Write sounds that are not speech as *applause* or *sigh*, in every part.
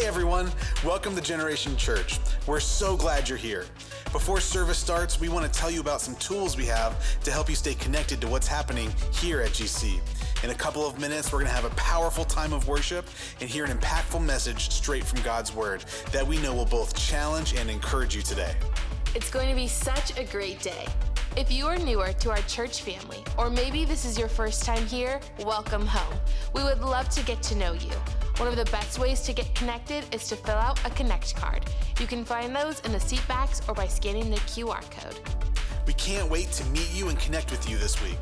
Hey everyone, welcome to Generation Church. We're so glad you're here. Before service starts, we want to tell you about some tools we have to help you stay connected to what's happening here at GC. In a couple of minutes, we're going to have a powerful time of worship and hear an impactful message straight from God's Word that we know will both challenge and encourage you today. It's going to be such a great day. If you are newer to our church family, or maybe this is your first time here, welcome home. We would love to get to know you. One of the best ways to get connected is to fill out a Connect card. You can find those in the seat backs or by scanning the QR code. We can't wait to meet you and connect with you this week.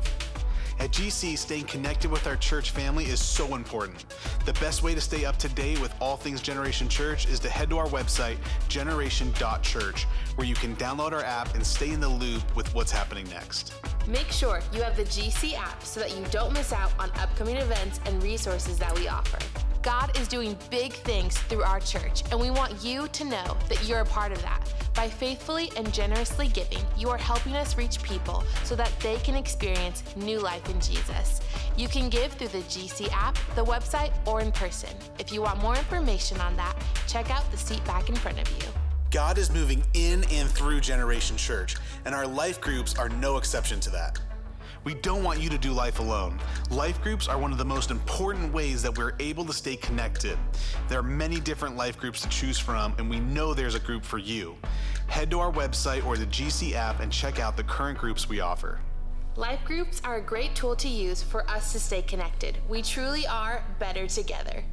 At GC, staying connected with our church family is so important. The best way to stay up to date with all things Generation Church is to head to our website, generation.church, where you can download our app and stay in the loop with what's happening next. Make sure you have the GC app so that you don't miss out on upcoming events and resources that we offer. God is doing big things through our church, and we want you to know that you're a part of that. By faithfully and generously giving, you are helping us reach people so that they can experience new life in Jesus. You can give through the GC app, the website, or in person. If you want more information on that, check out the seat back in front of you. God is moving in and through Generation Church, and our life groups are no exception to that. We don't want you to do life alone. Life groups are one of the most important ways that we're able to stay connected. There are many different life groups to choose from, and we know there's a group for you. Head to our website or the GC app and check out the current groups we offer. Life groups are a great tool to use for us to stay connected. We truly are better together.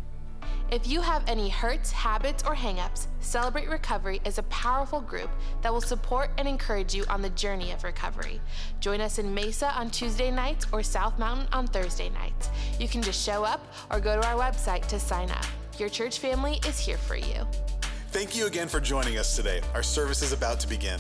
If you have any hurts, habits, or hangups, Celebrate Recovery is a powerful group that will support and encourage you on the journey of recovery. Join us in Mesa on Tuesday nights or South Mountain on Thursday nights. You can just show up or go to our website to sign up. Your church family is here for you. Thank you again for joining us today. Our service is about to begin.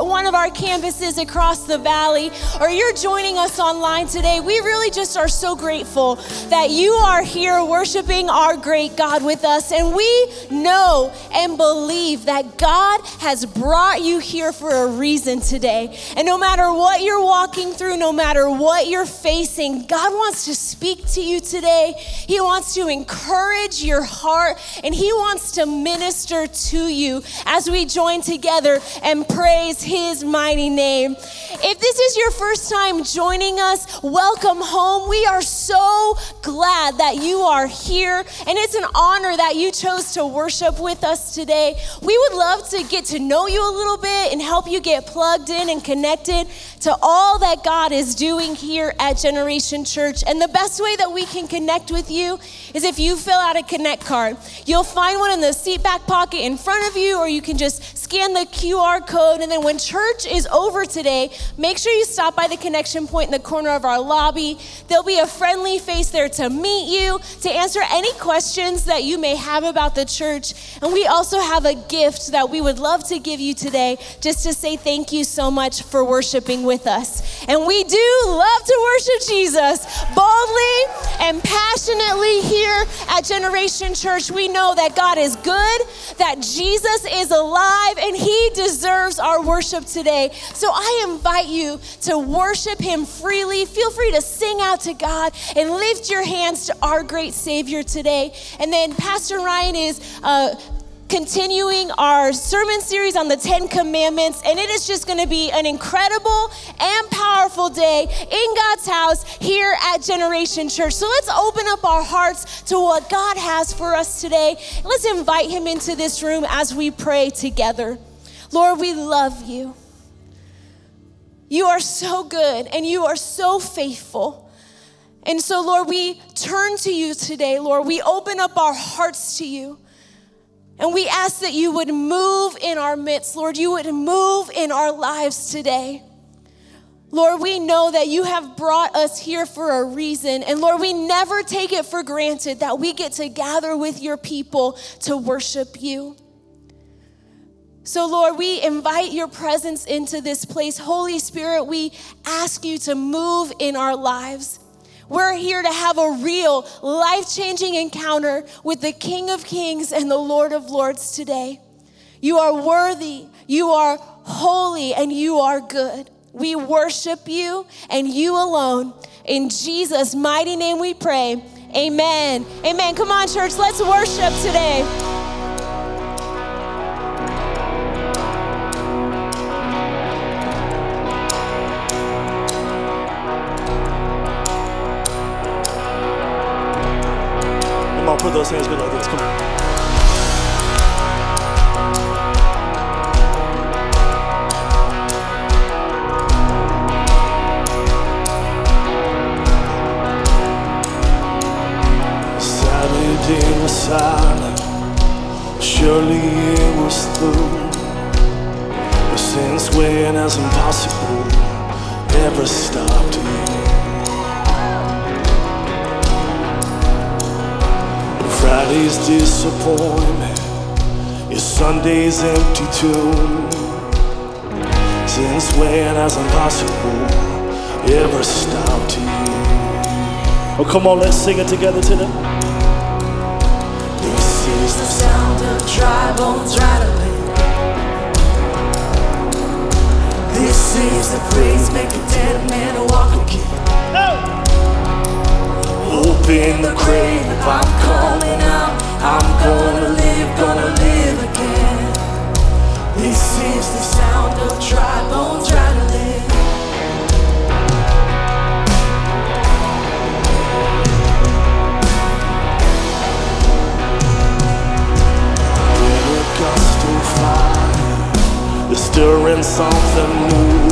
At one of our campuses across the valley, or you're joining us online today, we really just are so grateful that you are here worshiping our great God with us. And we know and believe that God has brought you here for a reason today. And no matter what you're walking through, no matter what you're facing, God wants to speak to you today. He wants to encourage your heart and He wants to minister to you as we join together and praise His mighty name. If this is your first time joining us, welcome home. We are so glad that you are here, and it's an honor that you chose to worship with us today. We would love to get to know you a little bit and help you get plugged in and connected to all that God is doing here at Generation Church. And the best way that we can connect with you is if you fill out a Connect card. You'll find one in the seat back pocket in front of you, or you can just scan the QR code. And then when church is over today, make sure you stop by the connection point in the corner of our lobby. There'll be a friendly face there to meet you, to answer any questions that you may have about the church. And we also have a gift that we would love to give you today just to say thank you so much for worshiping with us. And we do love to worship Jesus boldly and passionately here at Generation Church. We know that God is good, that Jesus is alive, and He deserves our worship today. So I invite you to worship Him freely. Feel free to sing out to God and lift your hands to our great Savior today. And then Pastor Ryan is. Uh, continuing our sermon series on the Ten Commandments, and it is just going to be an incredible and powerful day in God's house here at Generation Church. So let's open up our hearts to what God has for us today. Let's invite Him into this room as we pray together. Lord, we love you. You are so good and you are so faithful. And so, Lord, we turn to you today, Lord. We open up our hearts to you. And we ask that you would move in our midst, Lord. You would move in our lives today. Lord, we know that you have brought us here for a reason. And Lord, we never take it for granted that we get to gather with your people to worship you. So, Lord, we invite your presence into this place. Holy Spirit, we ask you to move in our lives. We're here to have a real, life changing encounter with the King of Kings and the Lord of Lords today. You are worthy, you are holy, and you are good. We worship you and you alone. In Jesus' mighty name we pray. Amen. Amen. Come on, church, let's worship today. put those hands good like this. Come on. Everything was silent, surely it was through. But since when has impossible ever stopped Friday's disappointment is Sunday's empty tomb. Since when has impossible ever stopped you? Oh, come on, let's sing it together today. This is the sound of dry bones rattling. This is the praise make a dead man walk again. Open the grave, if I'm calling out. I'm gonna live, gonna live again. This is the sound of dry bones rattling. gust of fire, is stirring something new.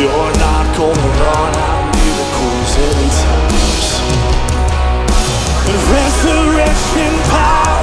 You're not gonna run out Resurrection power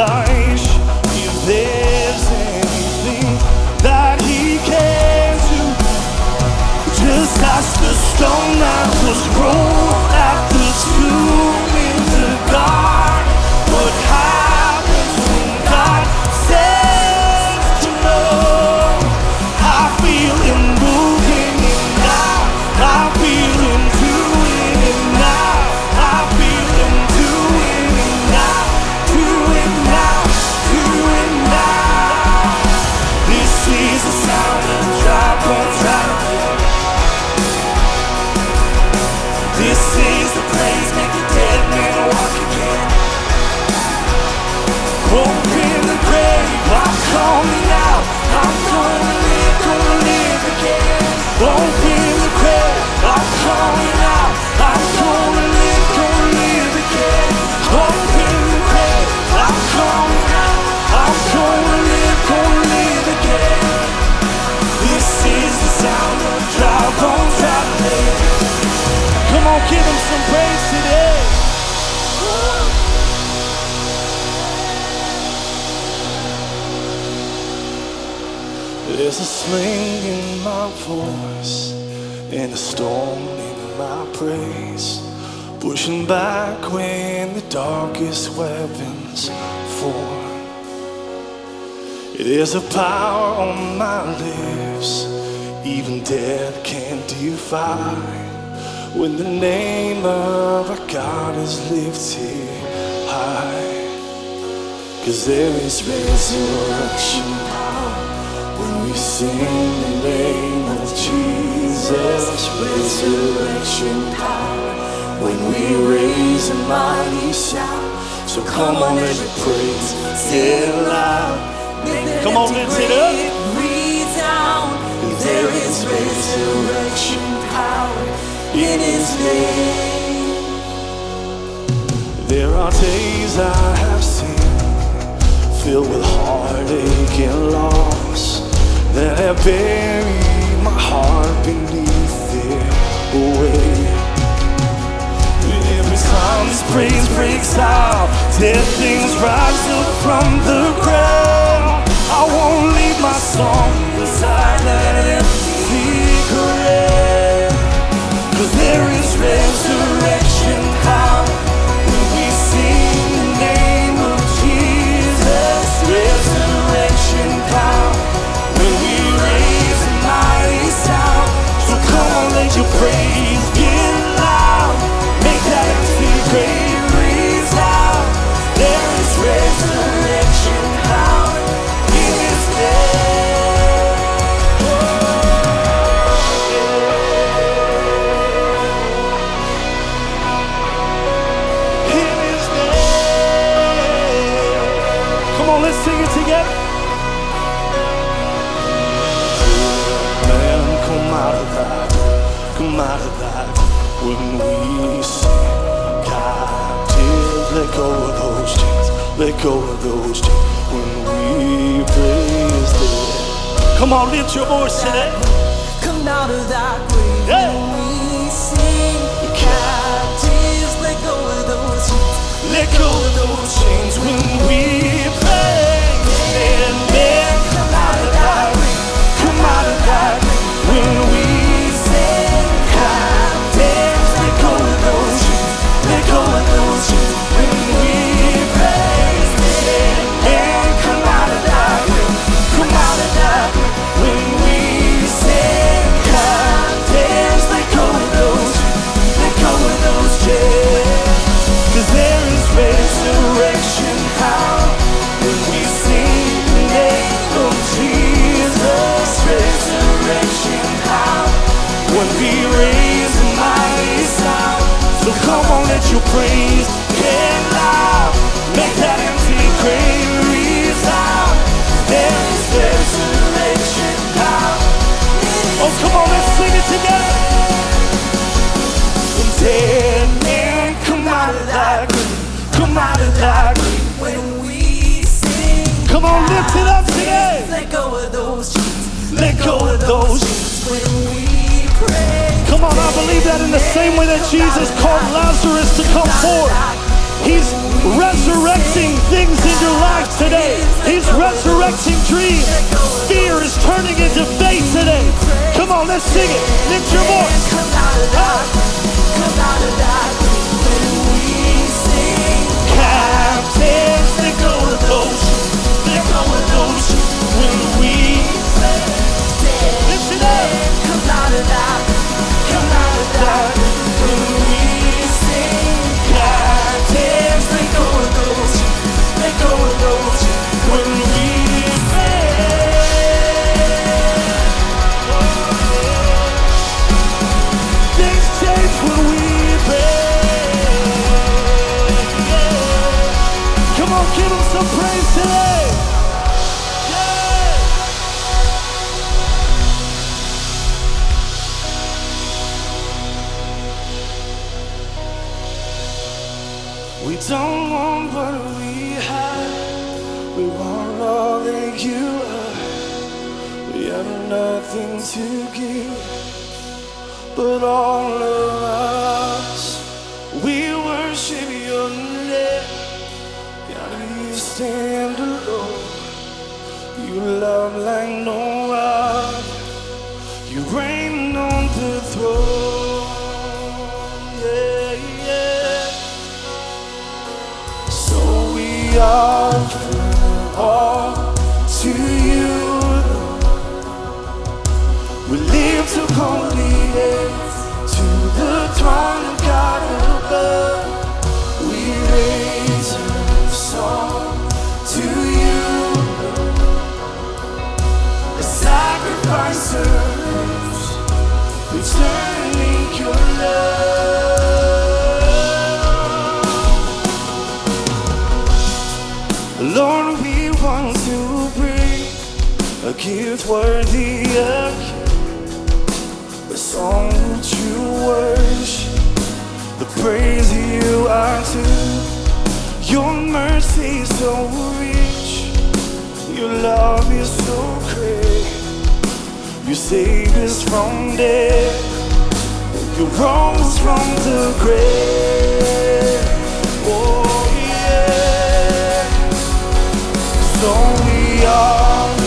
if there's anything that He can do. Just ask the stone that was rolled There's a sling in my voice and a storm in my praise, pushing back when the darkest weapons form. There's a power on my lips, even death can't defy. When the name of our God is lifted high, cause there is resurrection we sing the name of Jesus. Resurrection power when we raise a mighty shout. So come on, let me praise, get loud. Come on, let's hit up. Resound. There is resurrection power in His name. There are days I have seen filled with heartache and loss that have buried my heart beneath their weight. Every time this praise breaks out, dead things rise up from the ground. I won't leave my song beside that empty grave. Cause there is resurrection your praise get loud. Make that empty grave breathe out. There is resurrection power in His name. Oh. In His name. Come on, let's sing it together. come out of that when we sing. Captive, let go of those chains, let go of those chains when we praise them. Come on, lift your voice today. Come out of that grave hey. when we sing. Captives, let go of those chains, let go of those chains when we praise your praise get loud. Make that empty grave resound. There is resurrection power. Oh, come on, let's sing it together. Dead men come out of that grave. Come out of that grave. When we sing. Come on, lift it up today. Let go of those chains. Let go of those chains. Come on, I believe that in the same way that Jesus called Lazarus to come forth. He's resurrecting things in your life today. He's resurrecting dreams. Fear is turning into faith today. Come on, let's sing it. Lift your voice. Captives, let go of those. Let go of those. When we lift it up. Come don't want what we have. We want all that you are. We have nothing to give, but all of us. We worship your name. God, you stand alone. You love like no gift worthy of you, a song of true worship, the praise you are to. Your mercy is so rich, your love is so great. You saved us from death, you rose from the grave. Oh, yeah. So we are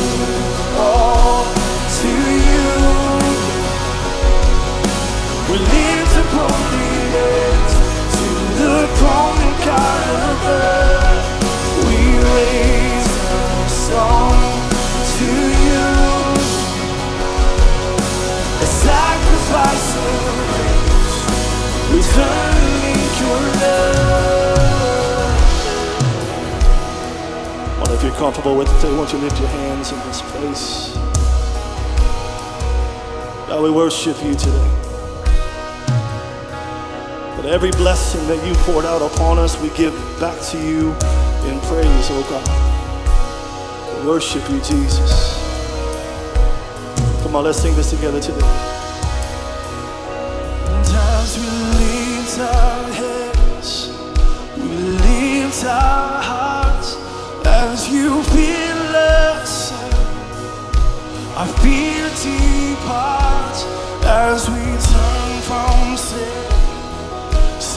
Well, if you're comfortable with it, I want you lift your hands in this place. God, we worship you today. But every blessing that you poured out upon us, we give back to you in praise, oh God. We worship you, Jesus. Come on, let's sing this together today. And as we lift our heads, we lift our hearts as you feel us. Our fear departs as we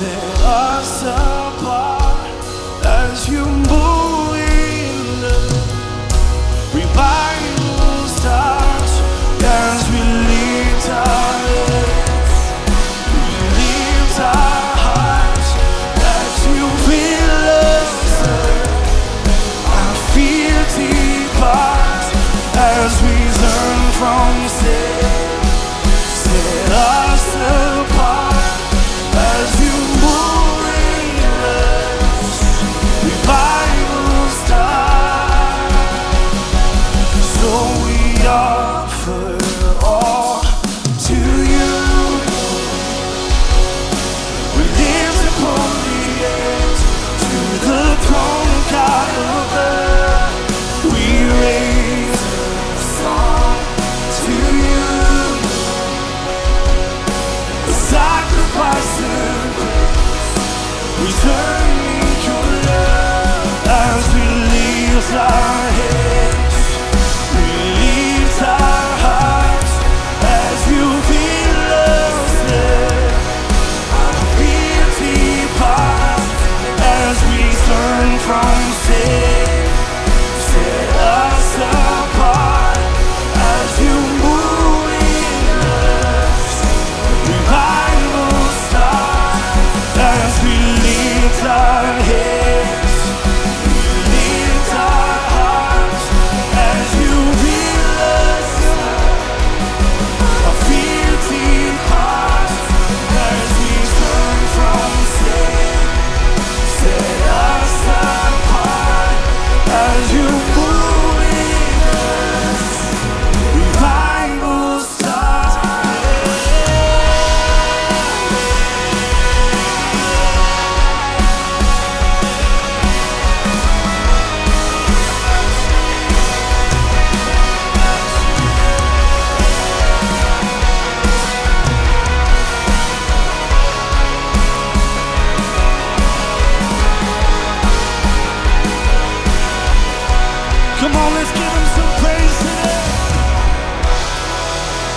Set us apart as you move in. Revival starts as we lift our heads. We lift our hearts as you fill us. Our fear depart as we turn from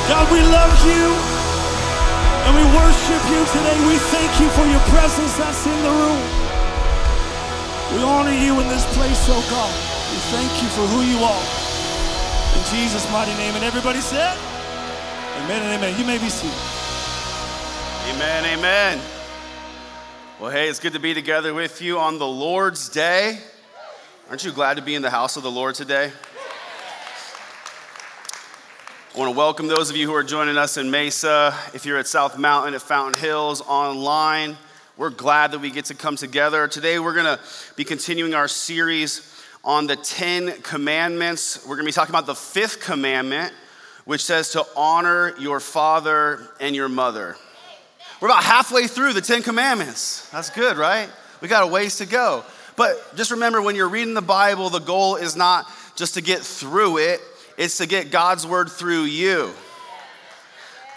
God, we love you and we worship you today. We thank you for your presence that's in the room. We honor you in this place, oh God. We thank you for who you are. In Jesus' mighty name. And everybody said, Amen and amen. You may be seated. Amen, amen. Well, hey, it's good to be together with you on the Lord's Day. Aren't you glad to be in the house of the Lord today? I want to welcome those of you who are joining us in Mesa. If you're at South Mountain, at Fountain Hills, online, we're glad that we get to come together. Today, we're going to be continuing our series on the Ten Commandments. We're going to be talking about the fifth commandment, which says to honor your father and your mother. We're about halfway through the Ten Commandments. That's good, right? We got a ways to go. But just remember when you're reading the Bible, the goal is not just to get through it, it's to get God's word through you.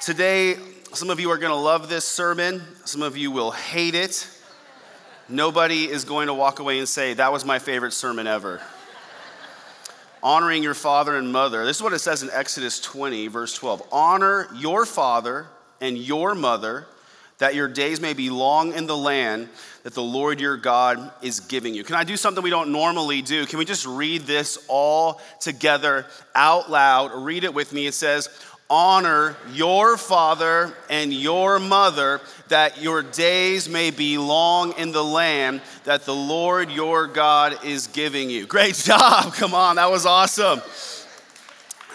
Today, some of you are going to love this sermon, some of you will hate it. Nobody is going to walk away and say, That was my favorite sermon ever. Honoring your father and mother. This is what it says in Exodus 20, verse 12. Honor your father and your mother, that your days may be long in the land that the Lord your God is giving you. Can I do something we don't normally do? Can we just read this all together out loud? Read it with me. It says, Honor your father and your mother, that your days may be long in the land that the Lord your God is giving you. Great *laughs* job. Come on, that was awesome.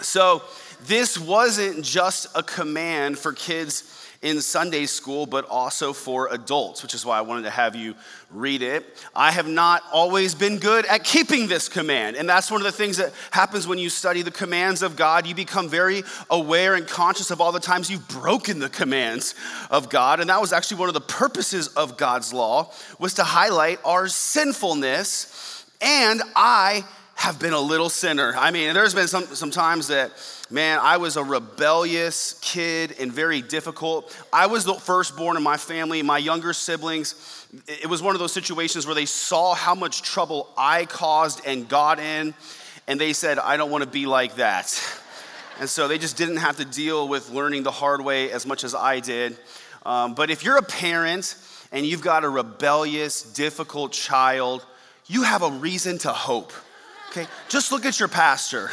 So, this wasn't just a command for kids in Sunday school, but also for adults, which is why I wanted to have you read it. I have not always been good at keeping this command. And that's one of the things that happens when you study the commands of God. You become very aware and conscious of all the times you've broken the commands of God. And that was actually one of the purposes of God's law was to highlight our sinfulness. And I have been a little sinner. I mean, there's been some, some times that, man, I was a rebellious kid and very difficult. I was the firstborn in my family. My younger siblings, it was one of those situations where they saw how much trouble I caused and got in, and they said, I don't want to be like that. *laughs* And so they just didn't have to deal with learning the hard way as much as I did. Um, but if you're a parent and you've got a rebellious, difficult child, you have a reason to hope. Okay? Just look at your pastor.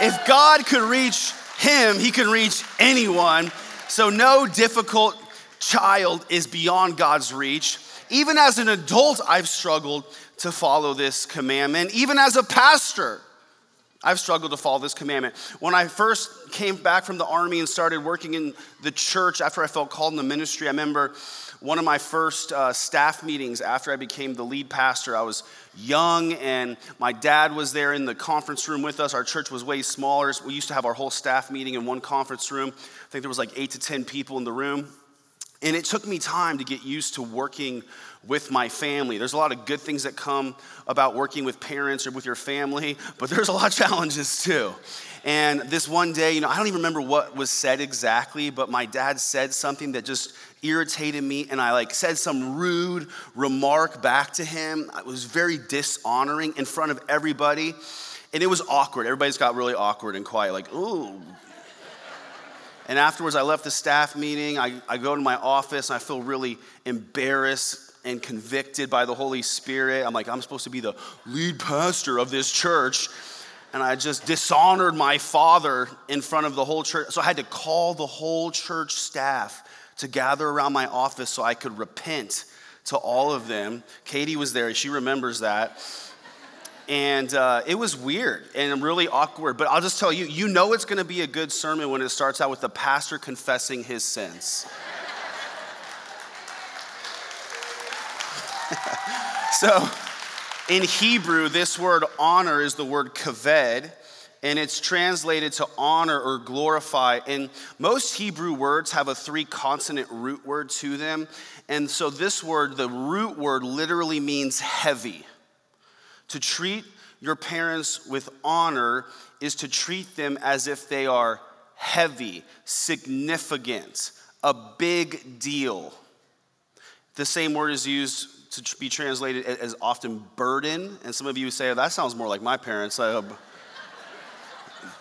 If God could reach him, he can reach anyone. So no difficult child is beyond God's reach. Even as an adult, I've struggled to follow this commandment. Even as a pastor, I've struggled to follow this commandment. When I first came back from the army and started working in the church after I felt called in the ministry, I remember one of my first uh, staff meetings after I became the lead pastor. I was young, and my dad was there in the conference room with us. Our church was way smaller. We used to have our whole staff meeting in one conference room. I think there was like eight to 10 people in the room. And it took me time to get used to working with my family. There's a lot of good things that come about working with parents or with your family, but there's a lot of challenges too. And this one day, you know, I don't even remember what was said exactly, but my dad said something that just irritated me and I like said some rude remark back to him. It was very dishonoring in front of everybody. And it was awkward. Everybody's got really awkward and quiet, like, ooh. And afterwards, I left the staff meeting. I, I go to my office and I feel really embarrassed and convicted by the Holy Spirit. I'm like, I'm supposed to be the lead pastor of this church. And I just dishonored my father in front of the whole church. So I had to call the whole church staff to gather around my office so I could repent to all of them. Katie was there, she remembers that. And uh, it was weird and really awkward, but I'll just tell you, you know it's gonna be a good sermon when it starts out with the pastor confessing his sins. *laughs* so, in Hebrew, this word honor is the word kaved, and it's translated to honor or glorify. And most Hebrew words have a three consonant root word to them. And so this word, the root word, literally means heavy. To treat your parents with honor is to treat them as if they are heavy, significant, a big deal. The same word is used to be translated as often burden. And some of you say, oh, that sounds more like my parents.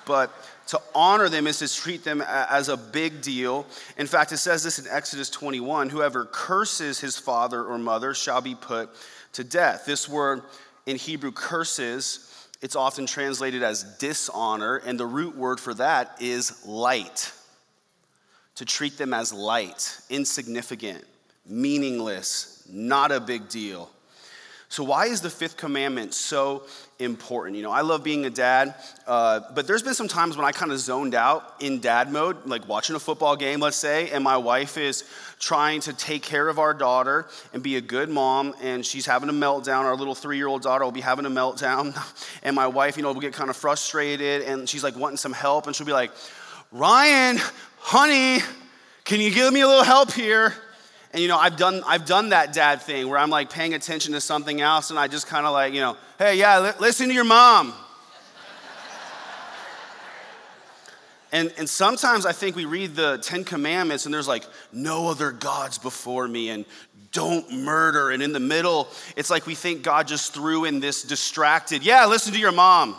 But to honor them is to treat them as a big deal. In fact, it says this in Exodus 21 whoever curses his father or mother shall be put to death. This word in Hebrew, curses, it's often translated as dishonor, and the root word for that is light. To treat them as light, insignificant, meaningless, not a big deal. So, why is the fifth commandment so important? You know, I love being a dad, uh, but there's been some times when I kind of zoned out in dad mode, like watching a football game, let's say, and my wife is trying to take care of our daughter and be a good mom, and she's having a meltdown. Our little three year old daughter will be having a meltdown, *laughs* and my wife, you know, will get kind of frustrated, and she's like wanting some help, and she'll be like, Ryan, honey, can you give me a little help here? And you know, I've done I've done that dad thing where I'm like paying attention to something else and I just kind of like, you know, hey, yeah, li- listen to your mom. *laughs* and, and sometimes I think we read the Ten Commandments and there's like, no other gods before me and don't murder. And in the middle, it's like we think God just threw in this distracted, yeah, listen to your mom.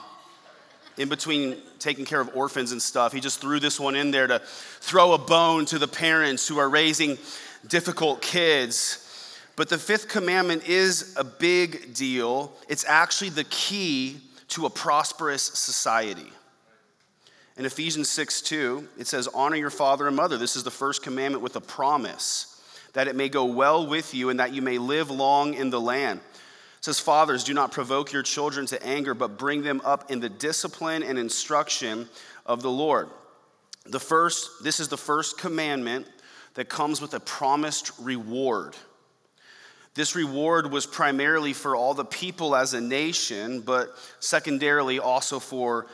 In between taking care of orphans and stuff, he just threw this one in there to throw a bone to the parents who are raising difficult kids. But the fifth commandment is a big deal. It's actually the key to a prosperous society. In Ephesians 6 2, it says, Honor your father and mother. This is the first commandment with a promise that it may go well with you and that you may live long in the land. It says, Fathers, do not provoke your children to anger, but bring them up in the discipline and instruction of the Lord. The first, this is the first commandment that comes with a promised reward. This reward was primarily for all the people as a nation, but secondarily also for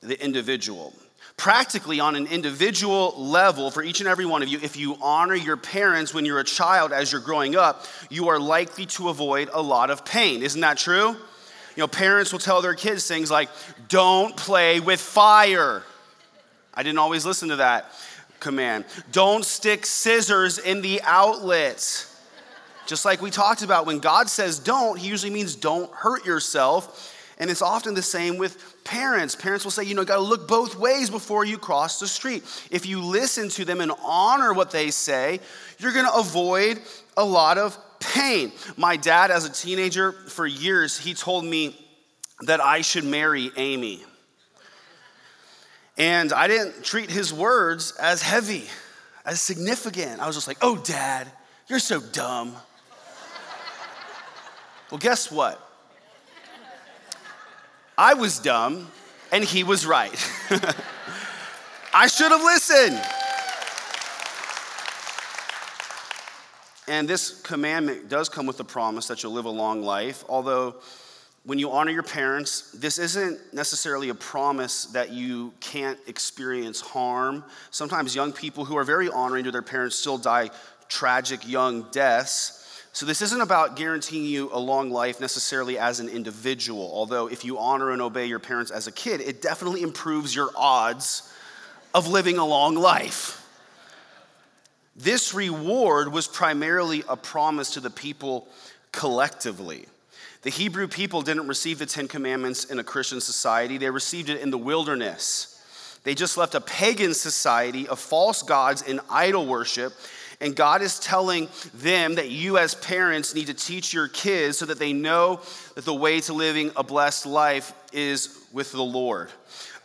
the individual. Practically, on an individual level, for each and every one of you, if you honor your parents when you're a child as you're growing up, you are likely to avoid a lot of pain. Isn't that true? You know, parents will tell their kids things like, don't play with fire. I didn't always listen to that command. Don't stick scissors in the outlet. Just like we talked about, when God says don't, he usually means don't hurt yourself. And it's often the same with parents. Parents will say, you know, got to look both ways before you cross the street. If you listen to them and honor what they say, you're going to avoid a lot of pain. My dad, as a teenager, for years, he told me that I should marry Amy. And I didn't treat his words as heavy, as significant. I was just like, oh, dad, you're so dumb. well, guess what? I was dumb and he was right. *laughs* I should have listened. And this commandment does come with the promise that you'll live a long life, although when you honor your parents, this isn't necessarily a promise that you can't experience harm. Sometimes young people who are very honoring to their parents still die tragic young deaths. So, this isn't about guaranteeing you a long life necessarily as an individual, although, if you honor and obey your parents as a kid, it definitely improves your odds of living a long life. This reward was primarily a promise to the people collectively. The Hebrew people didn't receive the Ten Commandments in a Christian society, they received it in the wilderness. They just left a pagan society of false gods and idol worship. And God is telling them that you, as parents, need to teach your kids so that they know that the way to living a blessed life is with the Lord.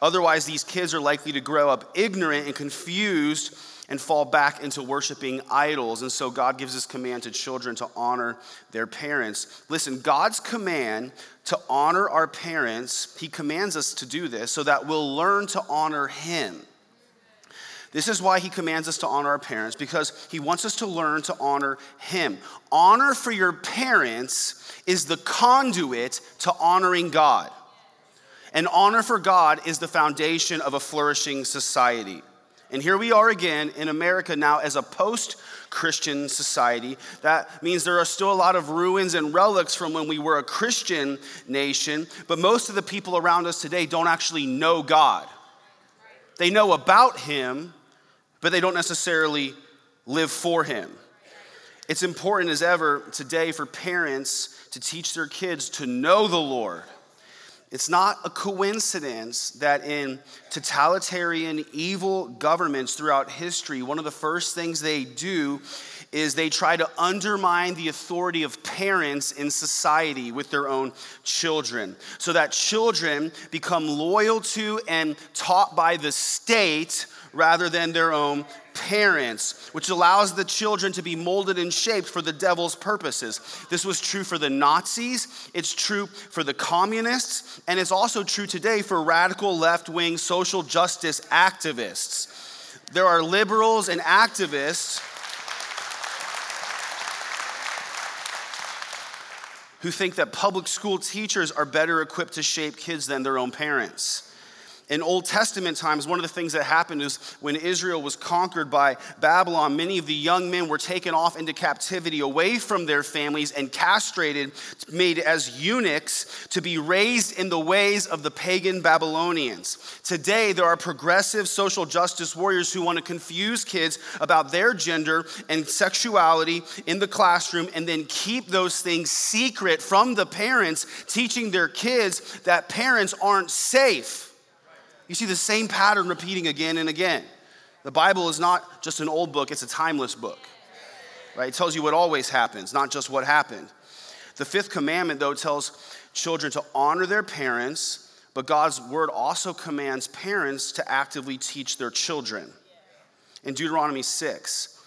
Otherwise, these kids are likely to grow up ignorant and confused and fall back into worshiping idols. And so God gives this command to children to honor their parents. Listen, God's command to honor our parents, He commands us to do this so that we'll learn to honor Him. This is why he commands us to honor our parents, because he wants us to learn to honor him. Honor for your parents is the conduit to honoring God. And honor for God is the foundation of a flourishing society. And here we are again in America now as a post Christian society. That means there are still a lot of ruins and relics from when we were a Christian nation, but most of the people around us today don't actually know God. They know about Him, but they don't necessarily live for Him. It's important as ever today for parents to teach their kids to know the Lord it's not a coincidence that in totalitarian evil governments throughout history, one of the first things they do is they try to undermine the authority of parents in society with their own children. So that children become loyal to and taught by the state rather than their own parents, which allows the children to be molded and shaped for the devil's purposes. This was true for the Nazis, it's true for the communists, and it's also true today for radical left wing social justice activists. There are liberals and activists who think that public school teachers are better equipped to shape kids than their own parents in Old Testament times, one of the things that happened is when Israel was conquered by Babylon, many of the young men were taken off into captivity away from their families and castrated, made as eunuchs to be raised in the ways of the pagan Babylonians. Today, there are progressive social justice warriors who want to confuse kids about their gender and sexuality in the classroom and then keep those things secret from the parents, teaching their kids that parents aren't safe. You see the same pattern repeating again and again. The Bible is not just an old book, it's a timeless book. Right? It tells you what always happens, not just what happened. The fifth commandment, though, tells children to honor their parents, but God's word also commands parents to actively teach their children. In Deuteronomy 6,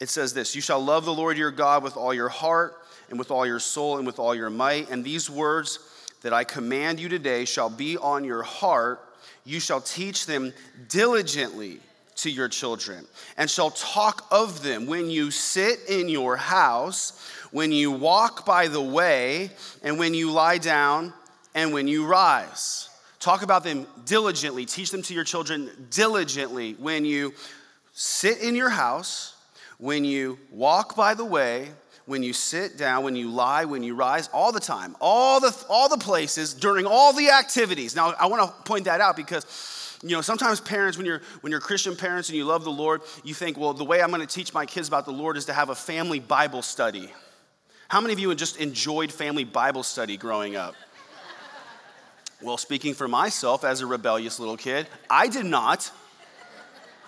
it says this You shall love the Lord your God with all your heart, and with all your soul, and with all your might. And these words that I command you today shall be on your heart you shall teach them diligently to your children, and shall talk of them when you sit in your house, when you walk by the way, and when you lie down, and when you rise. Talk about them diligently. Teach them to your children diligently when you sit in your house, when you walk by the way, when you sit down, when you lie, when you rise, all the time, all the, all the places, during all the activities. Now, I want to point that out because, you know, sometimes parents, when you're, when you're Christian parents and you love the Lord, you think, well, the way I'm going to teach my kids about the Lord is to have a family Bible study. How many of you just enjoyed family Bible study growing up? Well, speaking for myself as a rebellious little kid, I did not.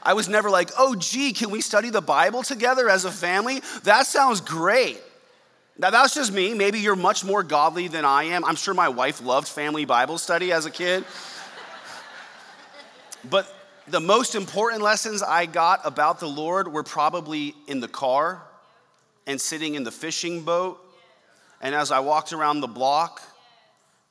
I was never like, oh, gee, can we study the Bible together as a family? That sounds great. Now, that's just me. Maybe you're much more godly than I am. I'm sure my wife loved family Bible study as a kid. but the most important lessons I got about the Lord were probably in the car and sitting in the fishing boat. And as I walked around the block,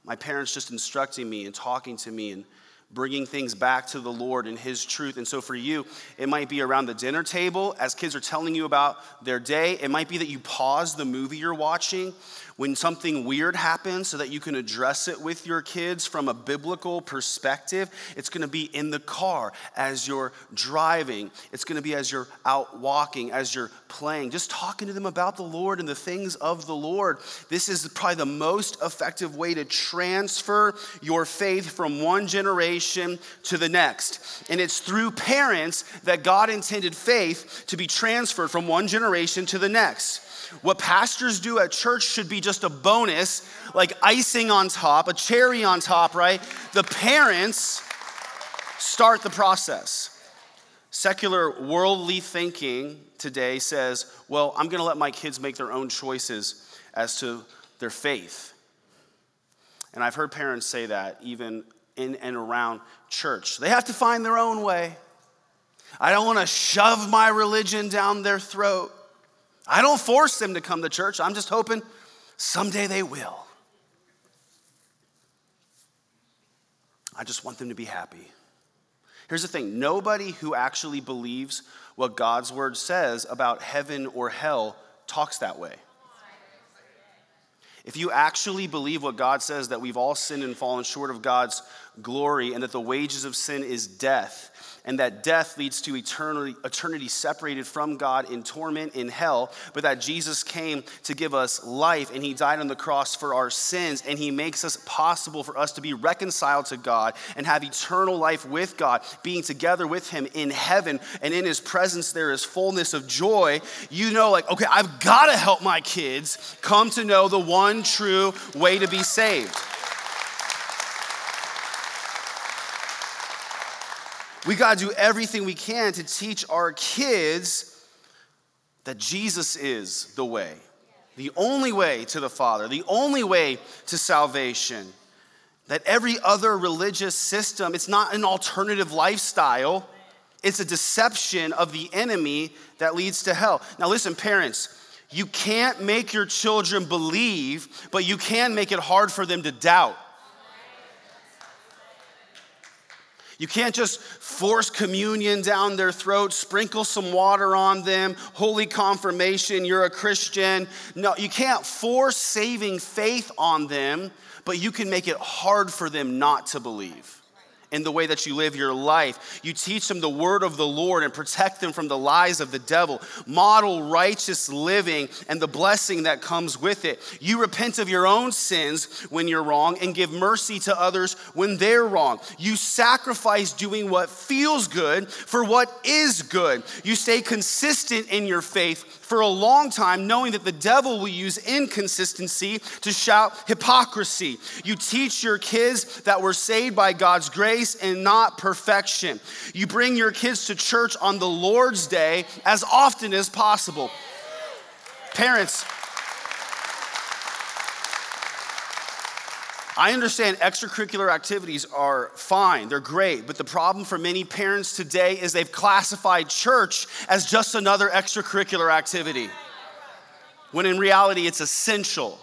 my parents just instructing me and talking to me and bringing things back to the Lord and His truth. And so for you, it might be around the dinner table as kids are telling you about their day. It might be that you pause the movie you're watching when something weird happens so that you can address it with your kids from a biblical perspective. It's gonna be in the car as you're driving, it's gonna be as you're out walking, as you're playing, just talking to them about the Lord and the things of the Lord. This is probably the most effective way to transfer your faith from one generation to the next. And it's through parents that God intended faith to be transferred from one generation to the next. What pastors do at church should be just a bonus, like icing on top, a cherry on top, right? The parents start the process. Secular worldly thinking today says, well, I'm gonna let my kids make their own choices as to their faith. And I've heard parents say that even in and around church. They have to find their own way. I don't wanna shove my religion down their throat. I don't force them to come to church. I'm just hoping someday they will. I just want them to be happy. Here's the thing nobody who actually believes what God's word says about heaven or hell talks that way. If you actually believe what God says, that we've all sinned and fallen short of God's glory, and that the wages of sin is death, and that death leads to eternity, eternity separated from God in torment in hell, but that Jesus came to give us life and he died on the cross for our sins and he makes us possible for us to be reconciled to God and have eternal life with God, being together with him in heaven and in his presence there is fullness of joy. You know, like, okay, I've got to help my kids come to know the one true way to be saved. We got to do everything we can to teach our kids that Jesus is the way, the only way to the Father, the only way to salvation. That every other religious system, it's not an alternative lifestyle, it's a deception of the enemy that leads to hell. Now, listen, parents, you can't make your children believe, but you can make it hard for them to doubt. You can't just force communion down their throat, sprinkle some water on them, holy confirmation, you're a Christian. No, you can't force saving faith on them, but you can make it hard for them not to believe in the way that you live your life. You teach them the word of the Lord and protect them from the lies of the devil. Model righteous living and the blessing that comes with it. You repent of your own sins when you're wrong and give mercy to others when they're wrong. You sacrifice doing what feels good for what is good. You stay consistent in your faith for a long time, knowing that the devil will use inconsistency to shout hypocrisy. You teach your kids that we're saved by God's grace and not perfection. You bring your kids to church on the Lord's day as often as possible. Parents, I understand extracurricular activities are fine, they're great, but the problem for many parents today is they've classified church as just another extracurricular activity, when in reality it's essential.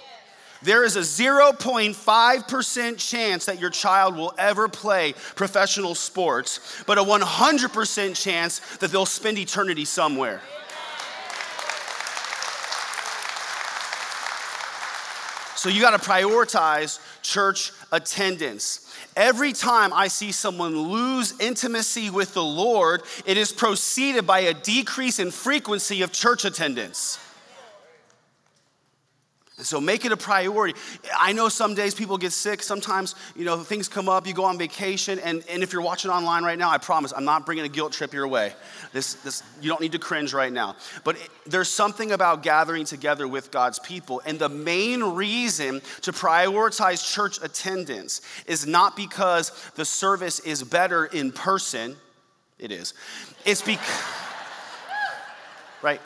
There is a 0.5% chance that your child will ever play professional sports, but a 100% chance that they'll spend eternity somewhere. So you got to prioritize church attendance. Every time I see someone lose intimacy with the Lord, it is preceded by a decrease in frequency of church attendance. So make it a priority. I know some days people get sick. Sometimes, you know, things come up. You go on vacation, and, and if you're watching online right now, I promise I'm not bringing a guilt trip your way. This, this, you don't need to cringe right now. But it, there's something about gathering together with God's people, and the main reason to prioritize church attendance is not because the service is better in person. It is. It's because, *laughs* right?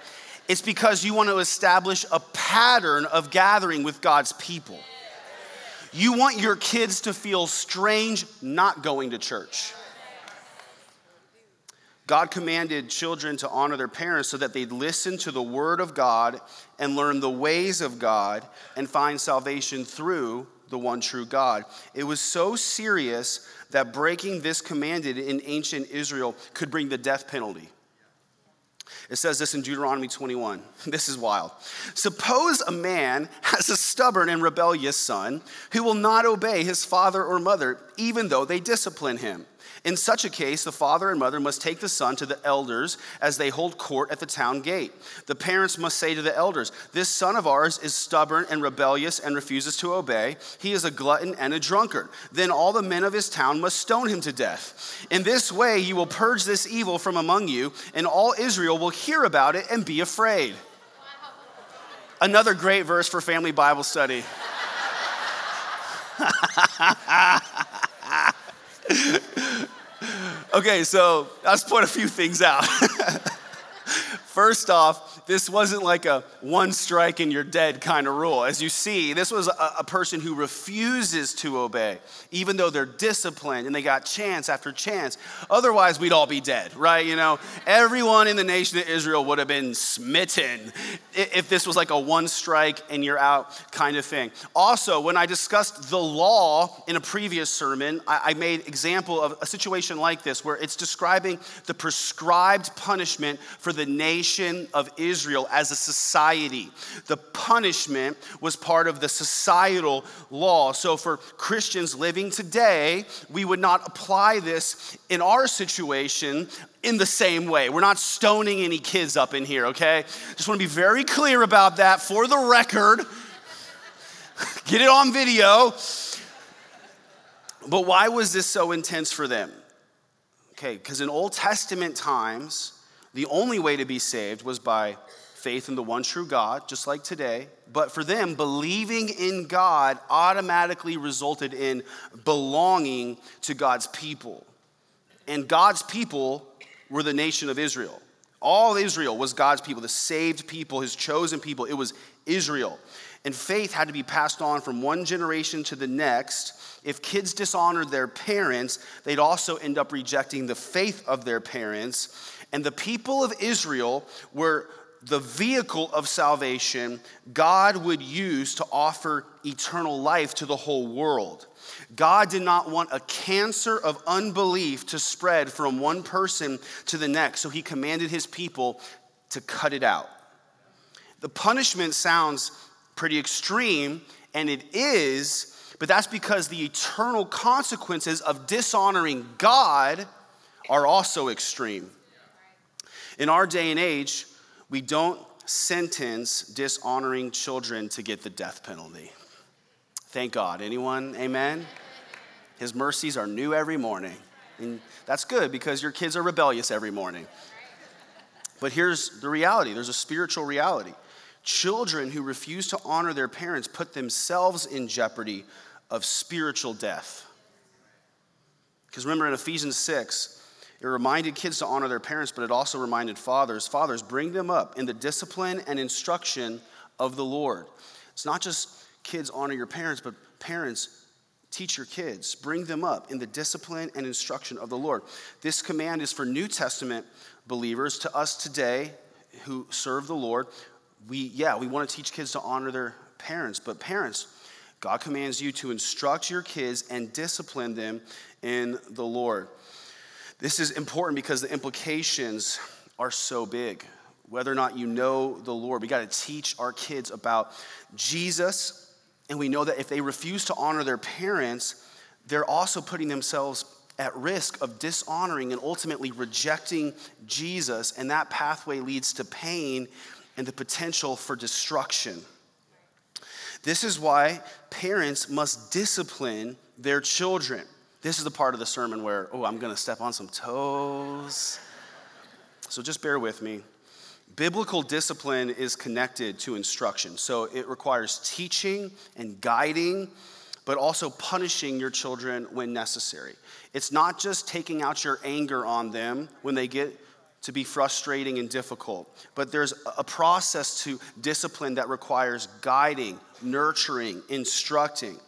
It's because you want to establish a pattern of gathering with God's people. You want your kids to feel strange not going to church. God commanded children to honor their parents so that they'd listen to the word of God and learn the ways of God and find salvation through the one true God. It was so serious that breaking this commanded in ancient Israel could bring the death penalty. It says this in Deuteronomy 21. *laughs* This is wild. Suppose a man has a stubborn and rebellious son who will not obey his father or mother, even though they discipline him. In such a case, the father and mother must take the son to the elders as they hold court at the town gate. The parents must say to the elders, This son of ours is stubborn and rebellious and refuses to obey. He is a glutton and a drunkard. Then all the men of his town must stone him to death. In this way, you will purge this evil from among you, and all Israel will hear about it and be afraid. Another great verse for family Bible study. *laughs* okay, so let's point a few things out. *laughs* First off, this wasn't like a one strike and you're dead kind of rule. As you see, this was a, a, person who refuses to obey, even though they're disciplined and they got chance after chance. Otherwise, we'd all be dead, right? You know, everyone in the nation of Israel would have been smitten if this was like a one strike and you're out kind of thing. Also, when I discussed the law in a previous sermon, I, I made example of a situation like this where it's describing the prescribed punishment for the nation of Israel as a society. The punishment was part of the societal law. So, for Christians living today, we would not apply this in our situation in the same way. We're not stoning any kids up in here, okay? Just want to be very clear about that for the record. *laughs* Get it on video. But why was this so intense for them? Okay, because in Old Testament times, the only way to be saved was by faith in the one true God, just like today. But for them, believing in God automatically resulted in belonging to God's people. And God's people were the nation of Israel. All Israel was God's people, the saved people, his chosen people. It was Israel. And faith had to be passed on from one generation to the next. If kids dishonored their parents, they'd also end up rejecting the faith of their parents. And the people of Israel were the vehicle of salvation God would use to offer eternal life to the whole world. God did not want a cancer of unbelief to spread from one person to the next, so he commanded his people to cut it out. The punishment sounds pretty extreme, and it is, but that's because the eternal consequences of dishonoring God are also extreme. In our day and age, we don't sentence dishonoring children to get the death penalty. Thank God. Anyone? Amen? His mercies are new every morning. And that's good because your kids are rebellious every morning. But here's the reality there's a spiritual reality. Children who refuse to honor their parents put themselves in jeopardy of spiritual death. Because remember in Ephesians 6, it reminded kids to honor their parents, but it also reminded fathers fathers, bring them up in the discipline and instruction of the Lord. It's not just kids honor your parents, but parents teach your kids, bring them up in the discipline and instruction of the Lord. This command is for New Testament believers. To us today who serve the Lord, we, yeah, we want to teach kids to honor their parents, but parents, God commands you to instruct your kids and discipline them in the Lord. This is important because the implications are so big. Whether or not you know the Lord, we got to teach our kids about Jesus. And we know that if they refuse to honor their parents, they're also putting themselves at risk of dishonoring and ultimately rejecting Jesus. And that pathway leads to pain and the potential for destruction. This is why parents must discipline their children. This is the part of the sermon where, oh, I'm going to step on some toes. So just bear with me. Biblical discipline is connected to instruction. So it requires teaching and guiding, but also punishing your children when necessary. It's not just taking out your anger on them when they get to be frustrating and difficult, but there's a process to discipline that requires guiding, nurturing, instructing.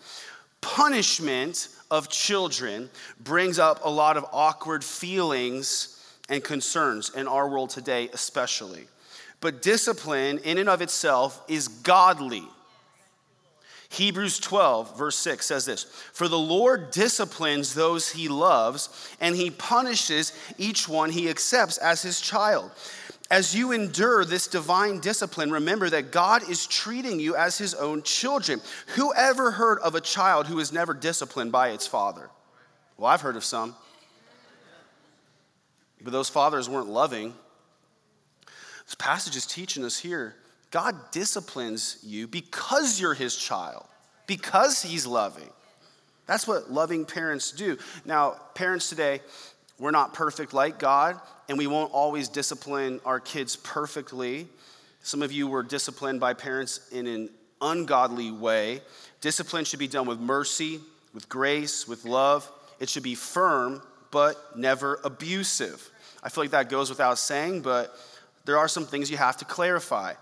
Punishment of children brings up a lot of awkward feelings and concerns in our world today, especially. But discipline, in and of itself, is godly. Hebrews 12, verse 6 says this For the Lord disciplines those he loves, and he punishes each one he accepts as his child. As you endure this divine discipline, remember that God is treating you as his own children. Who ever heard of a child who is never disciplined by its father? Well, I've heard of some. But those fathers weren't loving. This passage is teaching us here God disciplines you because you're his child, because he's loving. That's what loving parents do. Now, parents today, we're not perfect like God, and we won't always discipline our kids perfectly. Some of you were disciplined by parents in an ungodly way. Discipline should be done with mercy, with grace, with love. It should be firm, but never abusive. I feel like that goes without saying, but there are some things you have to clarify.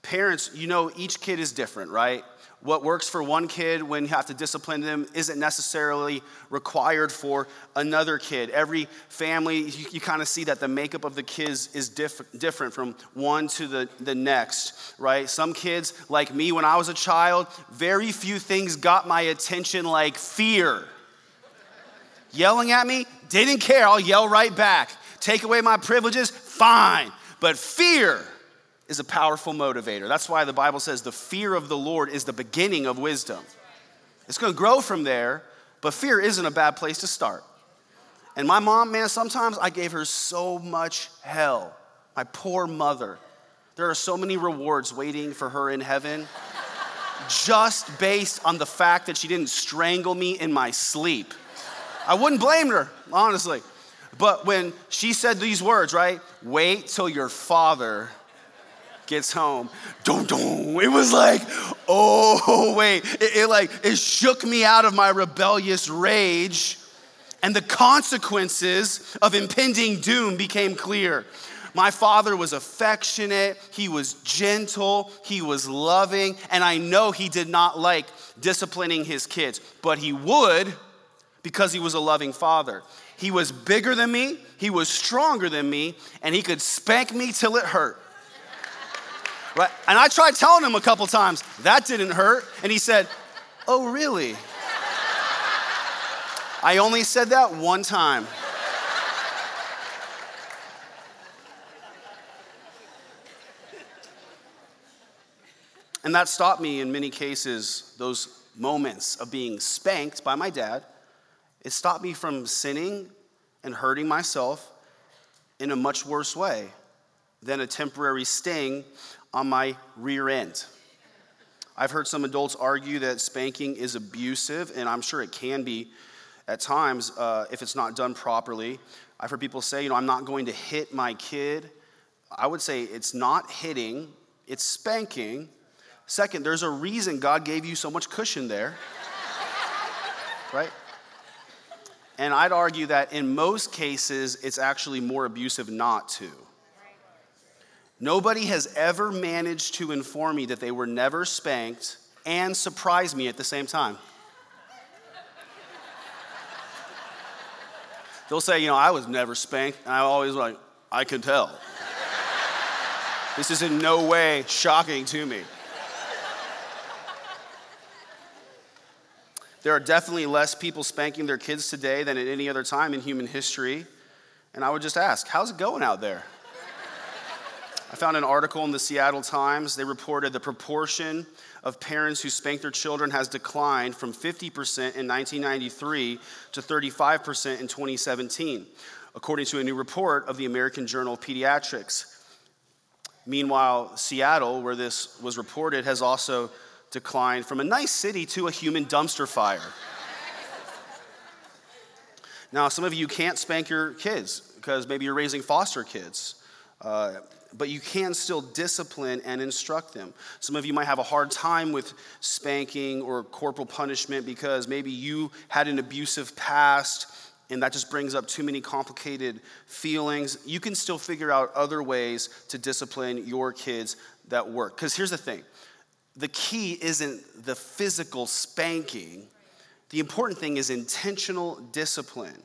Parents, you know, each kid is different, right? What works for one kid when you have to discipline them isn't necessarily required for another kid. Every family, you, you kind of see that the makeup of the kids is diff- different from one to the, the next, right? Some kids, like me when I was a child, very few things got my attention like fear. Yelling at me, didn't care, I'll yell right back. Take away my privileges, fine. But fear, is a powerful motivator. That's why the Bible says the fear of the Lord is the beginning of wisdom. It's to grow from there, but fear isn't a bad place to start. And my mom, man, sometimes I gave her so much hell. My poor mother. There are so many rewards waiting for her in heaven just based on the fact that she didn't strangle me in my sleep. I wouldn't blame her, honestly. But when she said these words, right? Wait till your father gets home, dun, dun, it was like, oh, *laughs* wait. It, it like, it shook me out of my rebellious rage. And the consequences of impending doom became clear. My father was affectionate, he was gentle, he was loving, and I know he did not like disciplining his kids, but he would because he was a loving father. He was bigger than me, he was stronger than me, and he could spank me till it hurt. Right? And I tried telling him a couple times, that didn't hurt. And he said, Oh, really? I only said that one time. And that stopped me in many cases, those moments of being spanked by my dad. It stopped me from sinning and hurting myself in a much worse way than a temporary sting on my rear end. I've heard some adults argue that spanking is abusive, and I'm sure it can be at times uh, if it's not done properly. I've heard people say, you know, I'm not going to hit my kid. I would say it's not hitting, it's spanking. Second, there's a reason God gave you so much cushion there, *laughs* right? And I'd argue that in most cases, it's actually more abusive not to. Nobody has ever managed to inform me that they were never spanked and surprise me at the same time. They'll say, you know, I was never spanked, and I always like, I can tell. this is in no way shocking to me. There are definitely less people spanking their kids today than at any other time in human history. And I would just ask, how's it going out there? I found an article in the Seattle Times. They reported the proportion of parents who spank their children has declined from 50% in 1993 to 35% in 2017, according to a new report of the American Journal of Pediatrics. Meanwhile, Seattle, where this was reported, has also declined from a nice city to a human dumpster fire. now, some of you can't spank your kids because maybe you're raising foster kids. Uh, but you can still discipline and instruct them. Some of you might have a hard time with spanking or corporal punishment because maybe you had an abusive past and that just brings up too many complicated feelings. You can still figure out other ways to discipline your kids that work. Because here's the thing the key isn't the physical spanking, the important thing is intentional discipline.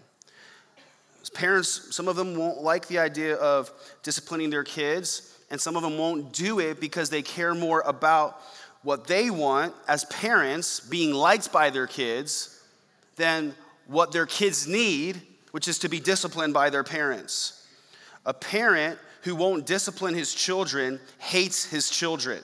Parents, some of them won't like the idea of disciplining their kids, and some of them won't do it because they care more about what they want as parents, being liked by their kids, than what their kids need, which is to be disciplined by their parents. A parent who won't discipline his children hates his children,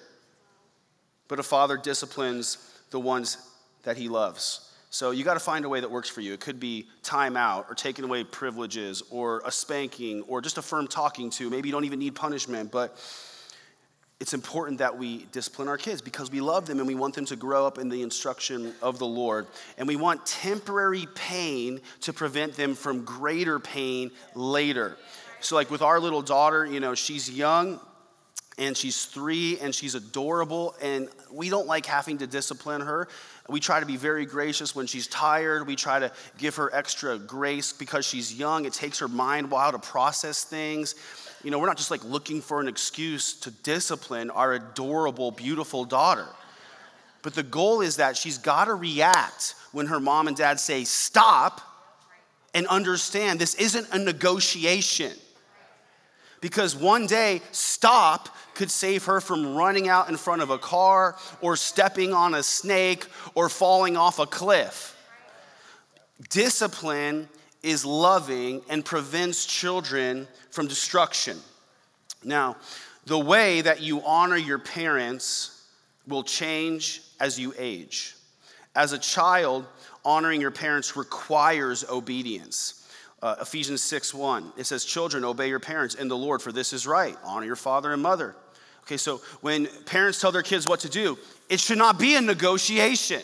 but a father disciplines the ones that he loves. So you got to find a way that works for you. It could be time out or taking away privileges or a spanking or just a firm talking to. Maybe you don't even need punishment, but it's important that we discipline our kids because we love them and we want them to grow up in the instruction of the Lord. And we want temporary pain to prevent them from greater pain later. So, like with our little daughter, you know, she's young and she's three and she's adorable, and we don't like having to discipline her. We try to be very gracious when she's tired. We try to give her extra grace because she's young. It takes her mind a while to process things. You know, we're not just like looking for an excuse to discipline our adorable, beautiful daughter. But the goal is that she's got to react when her mom and dad say, stop, and understand this isn't a negotiation. Because one day, stop could save her from running out in front of a car or stepping on a snake or falling off a cliff. Discipline is loving and prevents children from destruction. Now, the way that you honor your parents will change as you age. As a child, honoring your parents requires obedience. Uh, Ephesians 6 1, it says, Children, obey your parents in the Lord, for this is right. Honor your father and mother. Okay, so when parents tell their kids what to do, it should not be a negotiation.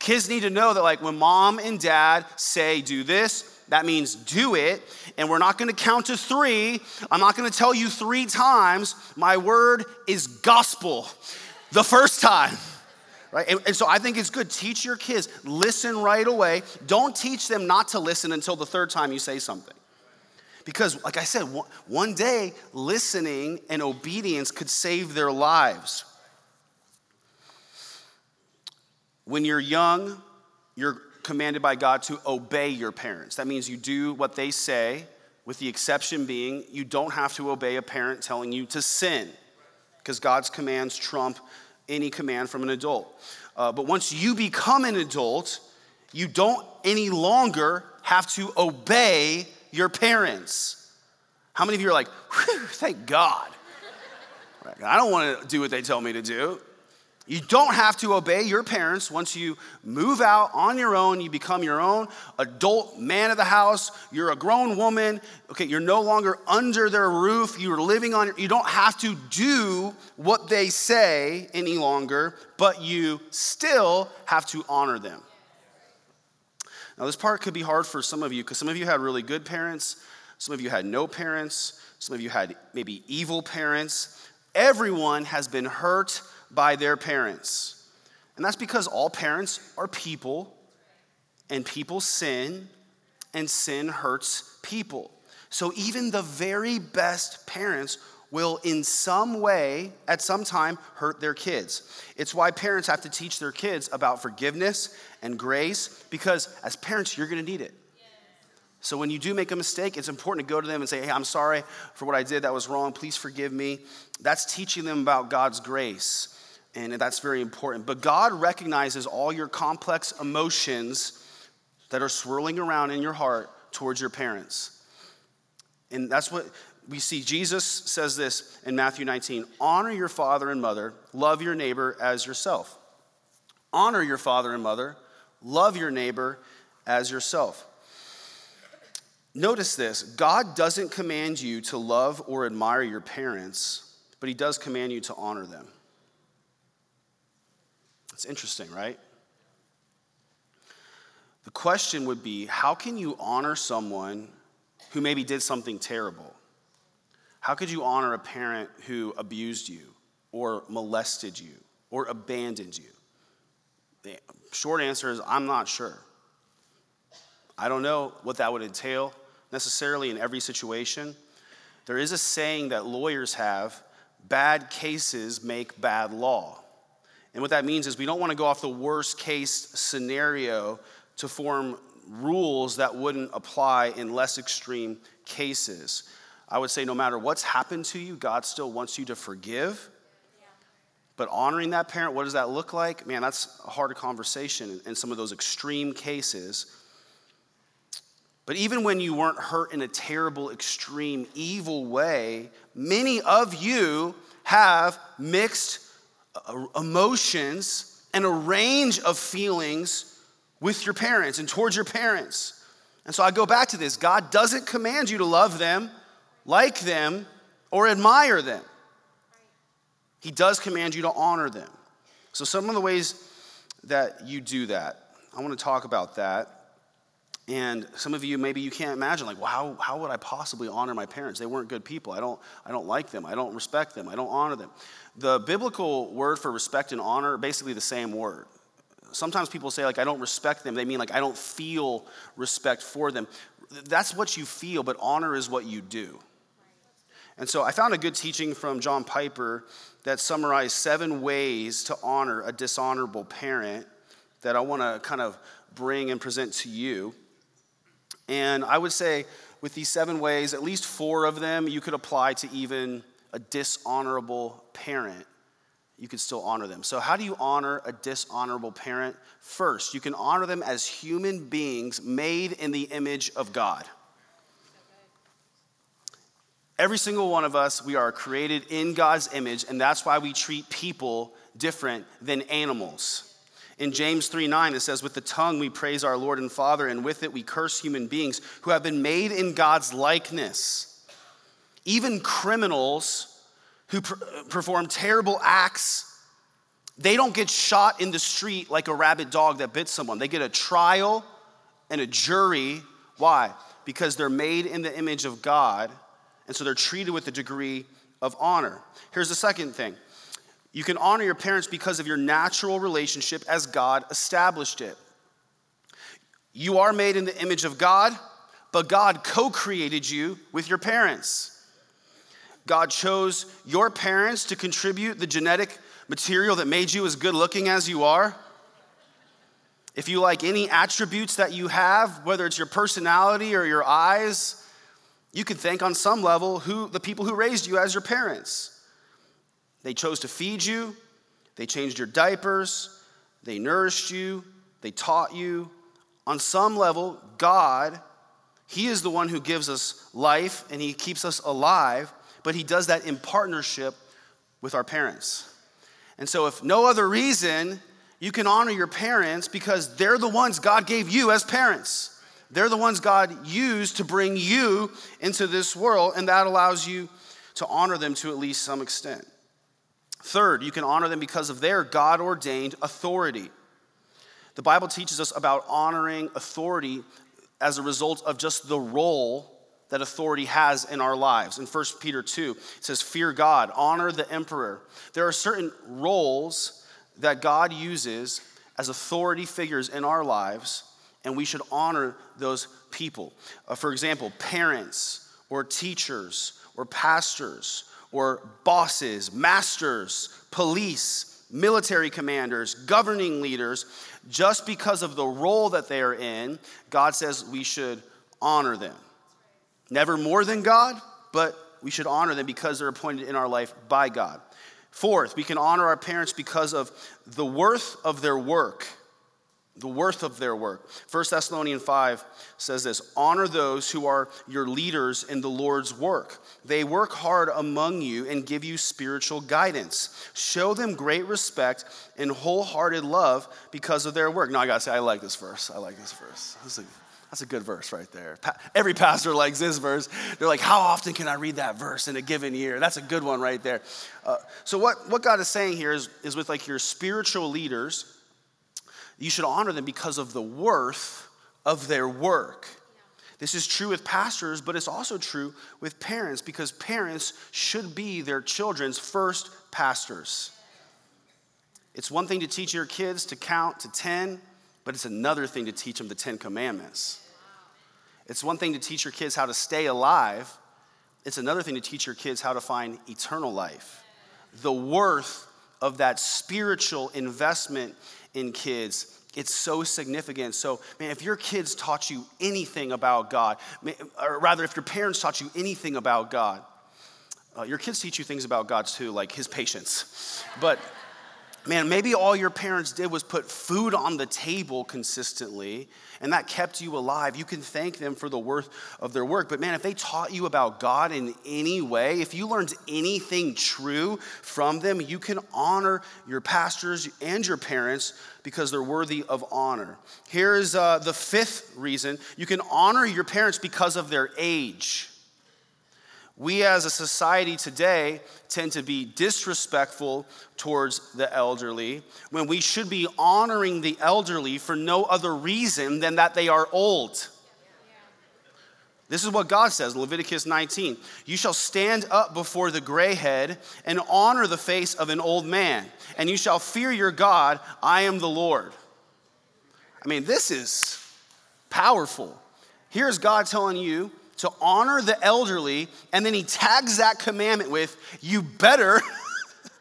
Kids need to know that, like, when mom and dad say, do this, that means do it. And we're not gonna count to three. I'm not gonna tell you three times. My word is gospel the first time right? And, and, so I think it's good. Teach your kids, listen right away. Don't teach them not to listen until the third time you say something. Because, like I said, one day listening and obedience could save their lives. When you're young, you're commanded by God to obey your parents. That means you do what they say, with the exception being you don't have to obey a parent telling you to sin, because God's commands trump any command from an adult. Uh, but once you become an adult, you don't any longer have to obey your parents. How many of you are like, thank God? I don't want to do what they tell me to do. You don't have to obey your parents once you move out on your own. You become your own adult man of the house. You're a grown woman. Okay, you're no longer under their roof. You're living on. your, You don't have to do what they say any longer, but you still have to honor them. Now, this part could be hard for some of you because some of you had really good parents. Some of you had no parents. Some of you had maybe evil parents. Everyone has been hurt by their parents. And that's because all parents are people, and people sin, and sin hurts people. So even the very best parents will, in some way, at some time, hurt their kids. It's why parents have to teach their kids about forgiveness and grace, because as parents, you're gonna need it. So when you do make a mistake, it's important to go to them and say, Hey, I'm sorry for what I did. That was wrong. Please forgive me. That's teaching them about God's grace and that's very important. But God recognizes all your complex emotions that are swirling around in your heart towards your parents. And that's what we see. Jesus says this in Matthew 19 Honor your father and mother, love your neighbor as yourself. Honor your father and mother, love your neighbor as yourself. Notice this God doesn't command you to love or admire your parents, but He does command you to honor them. It's interesting, right? The question would be how can you honor someone who maybe did something terrible? How could you honor a parent who abused you or molested you or abandoned you? The short answer is I'm not sure. I don't know what that would entail necessarily in every situation. There is a saying that lawyers have bad cases make bad law. And what that means is we don't want to go off the worst case scenario to form rules that wouldn't apply in less extreme cases. I would say no matter what's happened to you, God still wants you to forgive. But honoring that parent, what does that look like? Man, that's a hard conversation in some of those extreme cases. But even when you weren't hurt in a terrible, extreme, evil way, many of you have mixed uh, emotions and a range of feelings with your parents and towards your parents. And so I go back to this God doesn't command you to love them, like them, or admire them. He does command you to honor them. So, some of the ways that you do that, I want to talk about that. And some of you, maybe you can't imagine, like, well, how, how would I possibly honor my parents? They weren't good people. I don't, I don't like them. I don't respect them. I don't honor them. The biblical word for respect and honor are basically the same word sometimes people say, like, I don't respect them. They mean, like, I don't feel respect for them. That's what you feel, but honor is what you do. And so I found a good teaching from John Piper that summarized seven ways to honor a dishonorable parent that I want to kind of bring and present to you. And I would say, with these seven ways, at least four of them you could apply to even a dishonorable parent you could still honor them. So, how do you honor a dishonorable parent? First, you can honor them as human beings made in the image of God. Every single one of us, we are created in God's image, and that's why we treat people different than animals. In James 3 9, it says, With the tongue we praise our Lord and Father, and with it we curse human beings who have been made in God's likeness. Even criminals who perform terrible acts, they don't get shot in the street like a rabid dog that bit someone. They get a trial and a jury. Why? Because they're made in the image of God, and so they're treated with a degree of honor. Here's the second thing you can honor your parents because of your natural relationship as God established it. You are made in the image of God, but God co created you with your parents. God chose your parents to contribute the genetic material that made you as good looking as you are. If you like any attributes that you have, whether it's your personality or your eyes, you could thank on some level who the people who raised you as your parents. They chose to feed you, they changed your diapers, they nourished you, they taught you. On some level, God, He is the one who gives us life and He keeps us alive but he does that in partnership with our parents. And so, if no other reason, you can honor your parents because they're the ones God gave you as parents. They're the ones God used to bring you into this world, and that allows you to honor them to at least some extent. Third, you can honor them because of their God ordained authority. The Bible teaches us about honoring authority as a result of just the role that authority has in our lives. In 1 Peter 2, it says, Fear God, honor the emperor. There are certain roles that God uses as authority figures in our lives, and we should honor those people. Uh, for example, parents or teachers or pastors or bosses, masters, police, military commanders, governing leaders, just because of the role that they are in, God says we should honor them. Never more than God, but we should honor them because they're appointed in our life by God. Fourth, we can honor our parents because of the worth of their work. The worth of their work. 1 Thessalonians 5 says this Honor those who are your leaders in the Lord's work. They work hard among you and give you spiritual guidance. Show them great respect and wholehearted love because of their work. Now, I gotta say, I like this verse. I like this verse. This is a, That's a good verse right there. Pa- Every pastor likes this verse. They're like, how often can I read that verse in a given year? That's a good one right there. Uh, so, what, what God is saying here is, is with like your spiritual leaders, you should honor them because of the worth of their work. This is true with pastors, but it's also true with parents because parents should be their children's first pastors. It's one thing to teach your kids to count to 10, but it's another thing to teach them the 10 commandments. It's one thing to teach your kids how to stay alive, it's another thing to teach your kids how to find eternal life. The worth of that spiritual investment in kids it's so significant. So, man, if your kids taught you anything about God, or rather, if your parents taught you anything about God, uh, your kids teach you things about God too, like His patience. But man, maybe all your parents did was put food on the table consistently, and that kept you alive. You can thank them for the worth of their work. But man, if they taught you about God in any way, if you learned anything true from them, you can honor your pastors and your parents because they're worthy of honor. Here's uh, the fifth reason you can honor your parents because of their age. We as a society today tend to be disrespectful towards the elderly when we should be honoring the elderly for no other reason than that they are old. This is what God says Leviticus 19. You shall stand up before the gray head and honor the face of an old man, and you shall fear your God. I am the Lord. I mean, this is powerful. Here's God telling you to honor the elderly, and then he tags that commandment with, You better,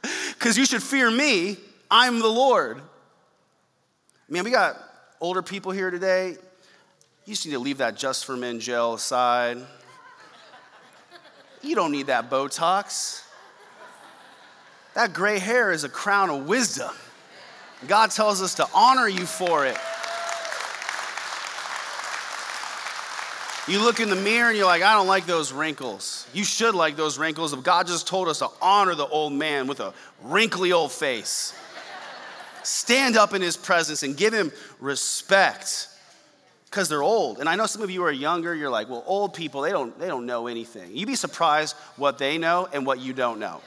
*laughs* because you should fear me. I'm the Lord. Man, we got older people here today. You just need to leave that just for men gel aside. You don't need that Botox. That gray hair is a crown of wisdom. God tells us to honor you for it. You look in the mirror and you're like, I don't like those wrinkles. You should like those wrinkles. But God just told us to honor the old man with a wrinkly old face. Stand up in his presence and give him respect because they're old. And I know some of you are younger, you're like, well, old people, they don't, they don't know anything. You'd be surprised what they know and what you don't know.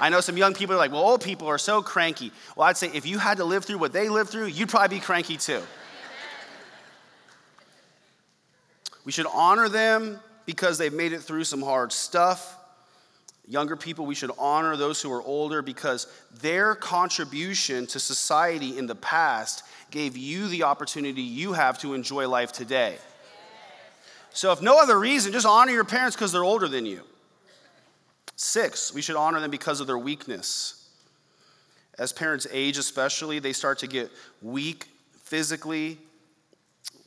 I know some young people are like, well, old people are so cranky. Well, I'd say if you had to live through what they lived through, you'd probably be cranky too. We should honor them because they've made it through some hard stuff. Younger people, we should honor those who are older because their contribution to society in the past gave you the opportunity you have to enjoy life today. So, if no other reason, just honor your parents because they're older than you. Six, we should honor them because of their weakness. As parents age, especially, they start to get weak physically.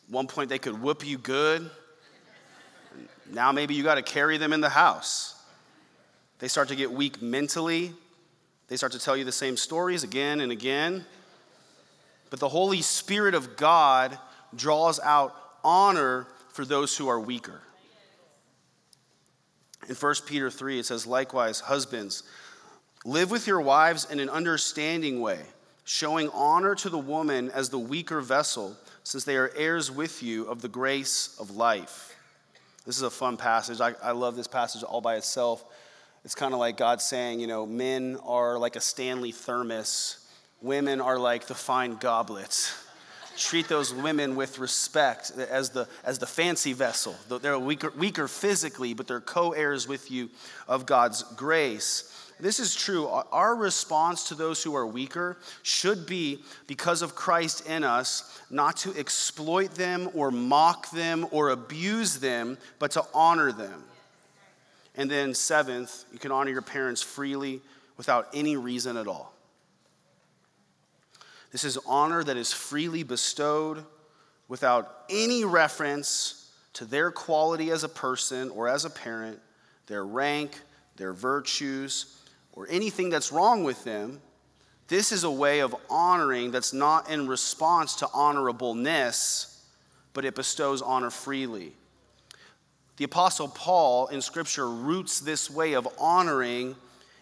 One point, they could whoop you good. Now maybe you got to carry them in the house. They start to get weak mentally. They start to tell you the same stories again and again. But the Holy Spirit of God draws out honor for those who are weaker. In 1 Peter 3, it says, Likewise, husbands, live with your wives in an understanding way, showing honor to the woman as the weaker vessel, since they are heirs with you of the grace of life. This is a fun passage. I, I love this passage all by itself. It's kind of like God saying, you know, men are like a Stanley thermos, women are like the fine goblets. Treat those women with respect as the, as the fancy vessel. They're weaker, weaker physically, but they're co heirs with you of God's grace. This is true. Our response to those who are weaker should be, because of Christ in us, not to exploit them or mock them or abuse them, but to honor them. And then, seventh, you can honor your parents freely without any reason at all. This is honor that is freely bestowed without any reference to their quality as a person or as a parent, their rank, their virtues, or anything that's wrong with them, this is a way of honoring that's not in response to honorableness, but it bestows honor freely. The Apostle Paul in Scripture roots this way of honoring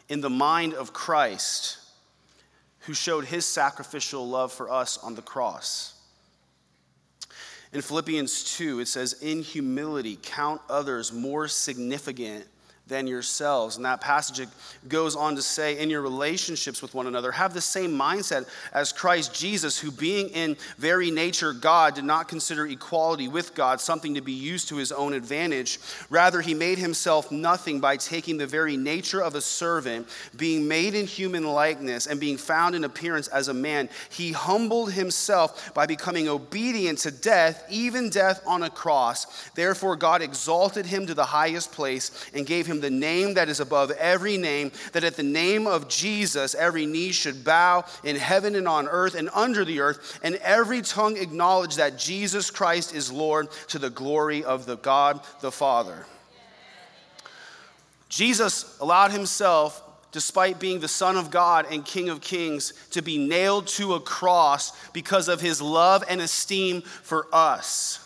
in the mind of Christ, who showed his sacrificial love for us on the cross. In Philippians 2, it says, In humility, count others more significant than yourselves. And that passage goes on to say, in your relationships with one another, have the same mindset as Christ Jesus, who, being in very nature God, did not consider equality with God something to be used to his own advantage. Rather, he made himself nothing by taking the very nature of a servant, being made in human likeness, and being found in appearance as a man. He humbled himself by becoming obedient to death, even death on a cross. Therefore, God exalted him to the highest place and gave him the name that is above every name, that at the name of Jesus every knee should bow in heaven and on earth and under the earth, and every tongue acknowledge that Jesus Christ is Lord to the glory of the God the Father. Jesus allowed himself despite being the Son of God and King of Kings, to be nailed to a cross because of his love and esteem for us.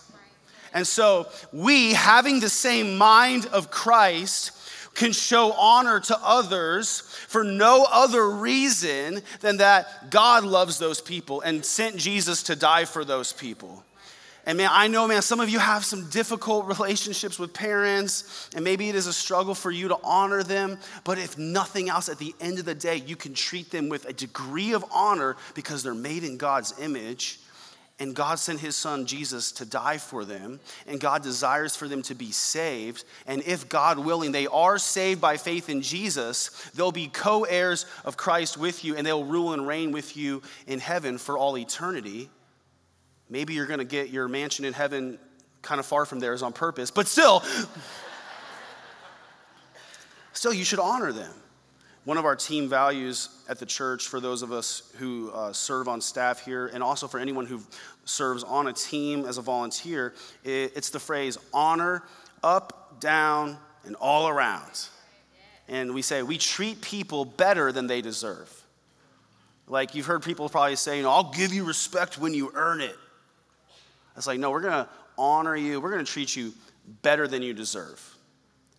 And so, we, having the same mind of Christ, can show honor to others for no other reason than that God loves those people and sent Jesus to die for those people. And man, I know, man, some of you have some difficult relationships with parents, and maybe it is a struggle for you to honor them. But if nothing else, at the end of the day, you can treat them with a degree of honor because they're made in God's image and God sent his son Jesus to die for them, and God desires for them to be saved. And if God willing, they are saved by faith in Jesus, they'll be co heirs of Christ with you, and they'll rule and reign with you in heaven for all eternity. Maybe you're gonna get your mansion in heaven kind of far from theirs on purpose, but still, *laughs* still, you should honor them. One of our team values at the church for those of us who uh, serve on staff here, and also for anyone who serves on a team as a volunteer, it's the phrase honor up, down, and all around. And we say we treat people better than they deserve. Like you've heard people probably say, you know, I'll give you respect when you earn it. It's like, no, we're going to honor you, we're going to treat you better than you deserve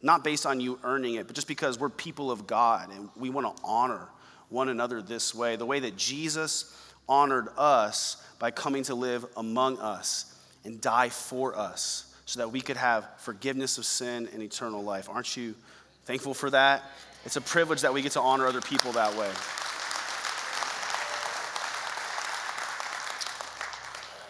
not based on you earning it, but just because we're people of God and we want to honor one another this way, the way that Jesus honored us by coming to live among us and die for us so that we could have forgiveness of sin and eternal life. Aren't you thankful for that? It's a privilege that we get to honor other people that way.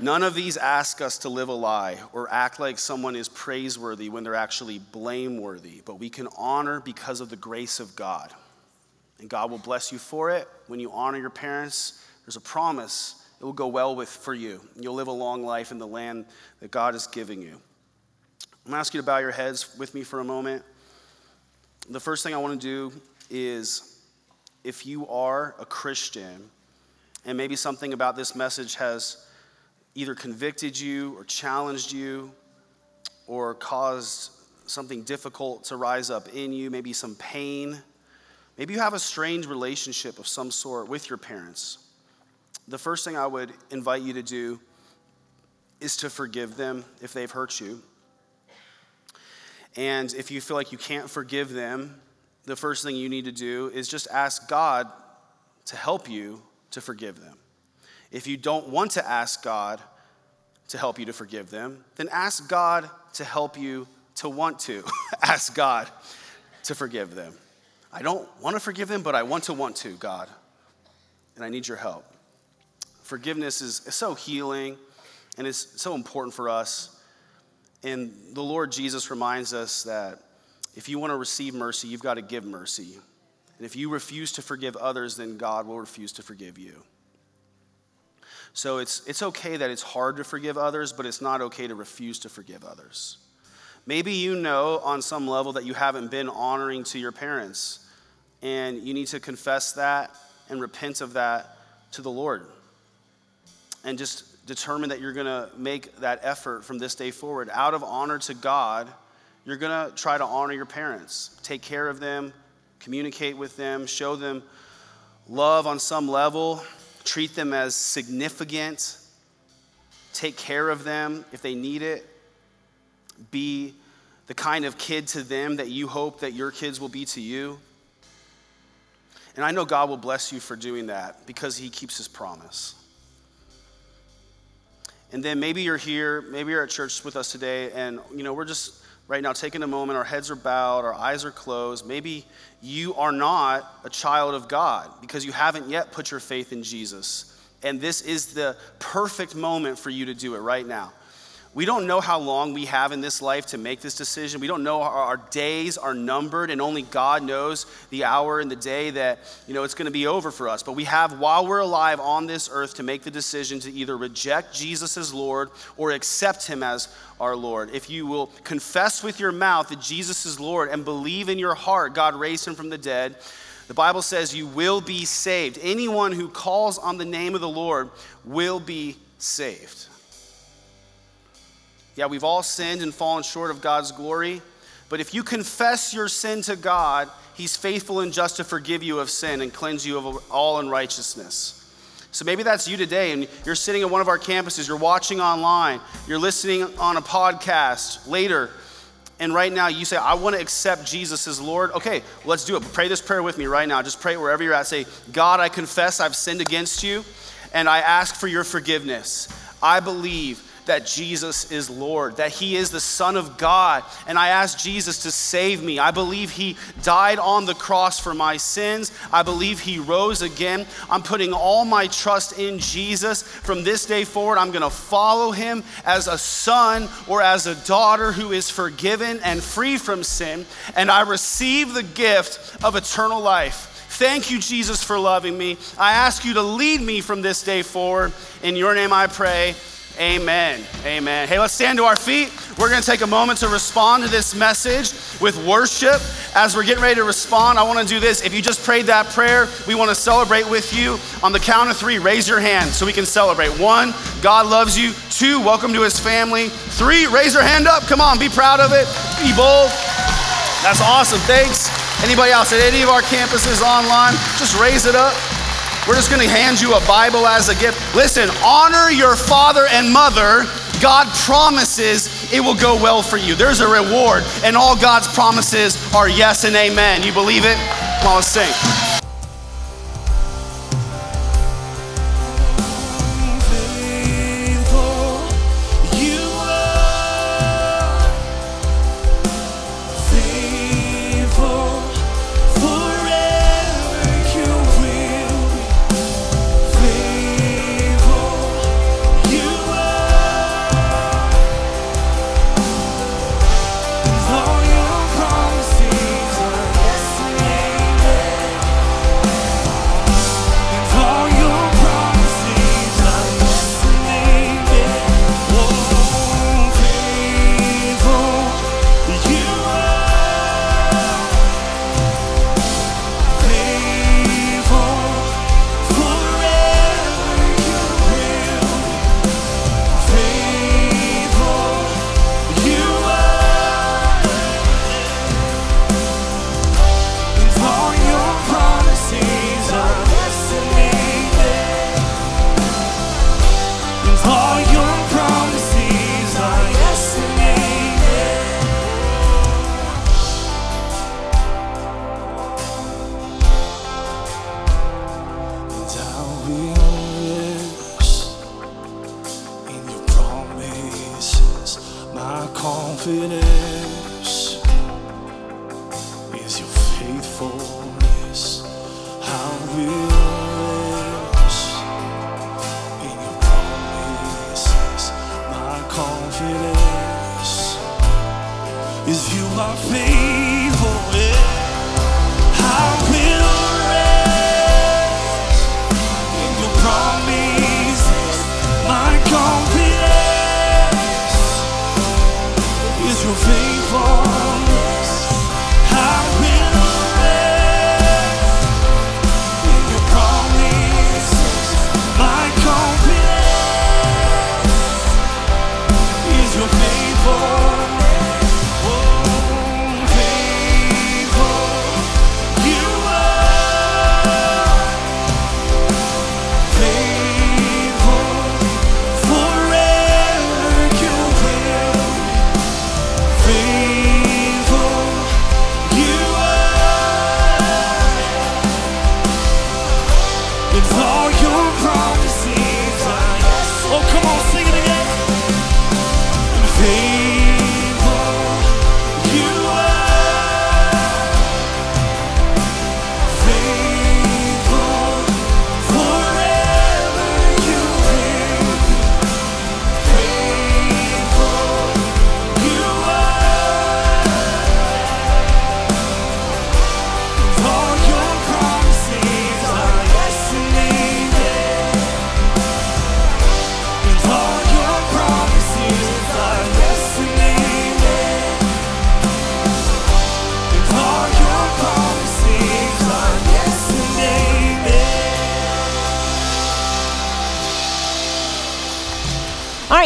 None of these ask us to live a lie or act like someone is praiseworthy when they're actually blameworthy, but we can honor because of the grace of God. And God will bless you for it. When you honor your parents, there's a promise it will go well with for you. You'll live a long life in the land that God is giving you. I'm gonna ask you to bow your heads with me for a moment. The first thing I want to do is if you are a Christian and maybe something about this message has either convicted you or challenged you or caused something difficult to rise up in you, maybe some pain. Maybe you have a strange relationship of some sort with your parents. The first thing I would invite you to do is to forgive them if they've hurt you. And if you feel like you can't forgive them, the first thing you need to do is just ask God to help you to forgive them. If you don't want to ask God to help you to forgive them, then ask God to help you to want to *laughs* ask God to forgive them. I don't want to forgive them, but I want to want to, God. And I need your help. Forgiveness is, so healing and it's so important for us. And the Lord Jesus reminds us that if you want to receive mercy, you've got to give mercy. And if you refuse to forgive others, then God will refuse to forgive you. So it's, it's okay that it's hard to forgive others, but it's not okay to refuse to forgive others. Maybe you know on some level that you haven't been honoring to your parents, and you need to confess that and repent of that to the Lord. And just determine that you're going to make that effort from this day forward. Out of honor to God, you're going to try to honor your parents, take care of them, communicate with them, show them love on some level, treat them as significant, take care of them if they need it, be the kind of kid to them that you hope that your kids will be to you. And I know God will bless you for doing that because He keeps His promise. And then maybe you're here, maybe you're at church with us today, and you know, we're just right now taking a moment, our heads are bowed, our eyes are closed. Maybe you are not a child of God because you haven't yet put your faith in Jesus. And this is the perfect moment for you to do it right now. We don't know how long we have in this life to make this decision. We don't know our days are numbered, and only God knows the hour and the day that you know it's going to be over for us. But we have, while we're alive on this earth, to make the decision to either reject Jesus as Lord or accept Him as our Lord. If you will confess with your mouth that Jesus is Lord and believe in your heart God raised Him from the dead, the Bible says you will be saved. Anyone who calls on the name of the Lord will be saved. Yeah, we've all sinned and fallen short of God's glory. But if you confess your sin to God, He's faithful and just to forgive you of sin and cleanse you of all unrighteousness. So maybe that's you today, and you're sitting at one of our campuses, you're watching online, you're listening on a podcast later, and right now you say, I want to accept Jesus as Lord. Okay, let's do it. Pray this prayer with me right now. Just pray wherever you're at. Say, God, I confess I've sinned against you, and I ask for your forgiveness. I believe that Jesus is Lord, that He is the Son of God. And I ask Jesus to save me. I believe He died on the cross for my sins. I believe He rose again. I'm putting all my trust in Jesus. From this day forward, I'm going to follow Him as a son or as a daughter who is forgiven and free from sin. And I receive the gift of eternal life. Thank you, Jesus, for loving me. I ask you to lead me from this day forward. In your name I pray. Amen. Amen. Hey, let's stand to our feet. We're going to take a moment to respond to this message with worship. As we're getting ready to respond, I want to do this. If you just prayed that prayer, we want to celebrate with you. On the count of three, raise your hand so we can celebrate. One, God loves you. Two, welcome to his family. Three, raise your hand up. Come on, be proud of it. Be bold. That's awesome. Thanks. Anybody else at any of our campuses online, just raise it up. We're just going to hand you a Bible as a gift. Listen, honor your father and mother. God promises it will go well for you. There's a reward, and all God's promises are yes and amen. You believe it? Come on, let's sing.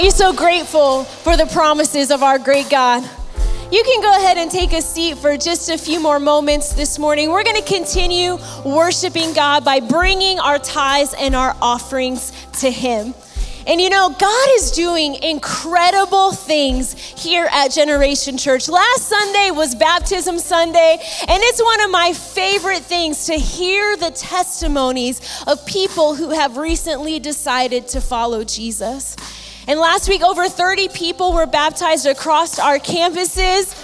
You so grateful for the promises of our great God? You can go ahead and take a seat for just a few more moments this morning. We're going to continue worshiping God by bringing our tithes and our offerings to Him. And you know, God is doing incredible things here at Generation Church. Last Sunday was Baptism Sunday, and it's one of my favorite things to hear the testimonies of people who have recently decided to follow Jesus. And last week, over 30 people were baptized across our campuses.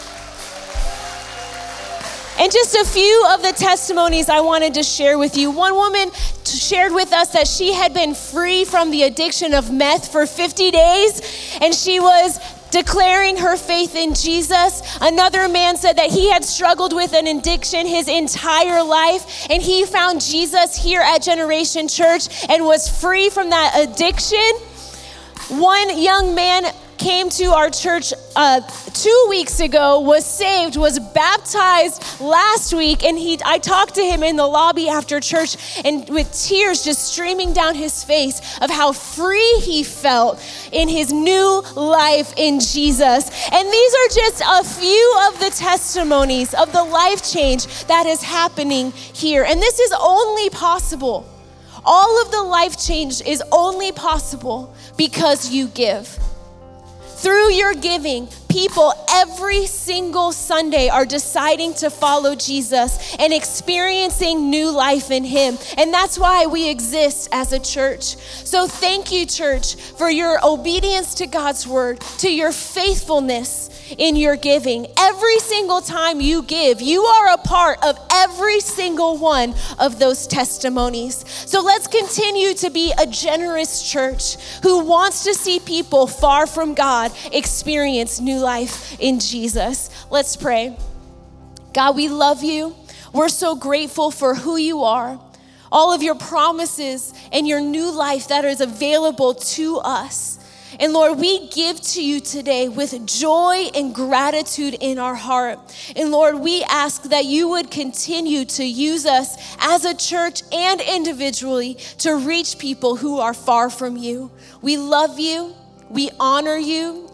And just a few of the testimonies I wanted to share with you. One woman shared with us that she had been free from the addiction of meth for 50 days, and she was declaring her faith in Jesus. Another man said that he had struggled with an addiction his entire life, and he found Jesus here at Generation Church and was free from that addiction. One young man came to our church uh, two weeks ago, was saved, was baptized last week, and he, I talked to him in the lobby after church, and with tears just streaming down his face of how free he felt in his new life in Jesus. And these are just a few of the testimonies of the life change that is happening here. And this is only possible. All of the life change is only possible because you give. Through your giving, people every single Sunday are deciding to follow Jesus and experiencing new life in Him. And that's why we exist as a church. So thank you, church, for your obedience to God's word, to your faithfulness in your giving. Every single time you give, you are a part of every single one of those testimonies. So let's continue to be a generous church who wants to see people far from God experience new life in Jesus. Let's pray. God, we love you. We're so grateful for who you are, all of your promises, and your new life that is available to us. And Lord, we give to you today with joy and gratitude in our heart. And Lord, we ask that you would continue to use us as a church and individually to reach people who are far from you. We love you. We honor you.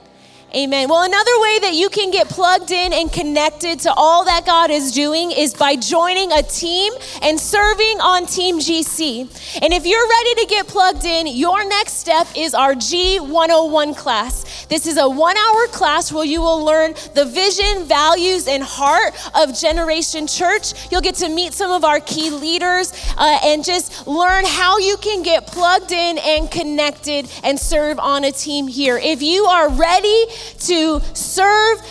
Amen. Well, another way that you can get plugged in and connected to all that God is doing is by joining a team and serving on Team GC. And if you're ready to get plugged in, your next step is our G101 class. This is a one hour class where you will learn the vision, values, and heart of Generation Church. You'll get to meet some of our key leaders uh, and just learn how you can get plugged in and connected and serve on a team here. If you are ready, to serve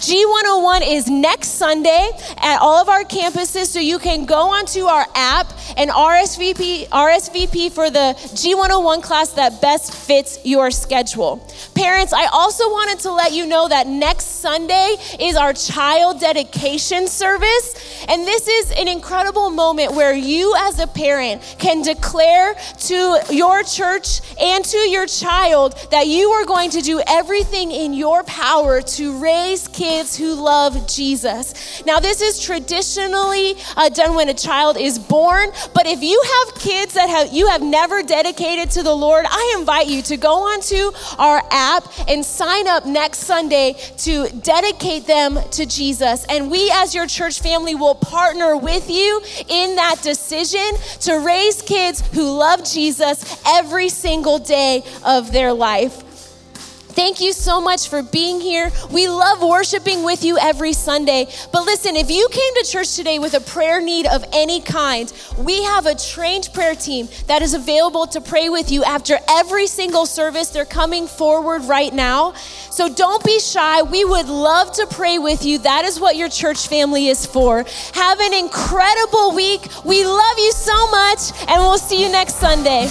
G101 is next Sunday at all of our campuses, so you can go onto our app and RSVP, RSVP for the G101 class that best fits your schedule. Parents, I also wanted to let you know that next Sunday is our child dedication service, and this is an incredible moment where you, as a parent, can declare to your church and to your child that you are going to do everything in your power to raise kids kids who love Jesus. Now, this is traditionally uh, done when a child is born, but if you have kids that have, you have never dedicated to the Lord, I invite you to go onto our app and sign up next Sunday to dedicate them to Jesus. And we, as your church family, will partner with you in that decision to raise kids who love Jesus every single day of their life. Thank you so much for being here. We love worshiping with you every Sunday. But listen, if you came to church today with a prayer need of any kind, we have a trained prayer team that is available to pray with you after every single service. They're coming forward right now. So don't be shy. We would love to pray with you. That is what your church family is for. Have an incredible week. We love you so much, and we'll see you next Sunday.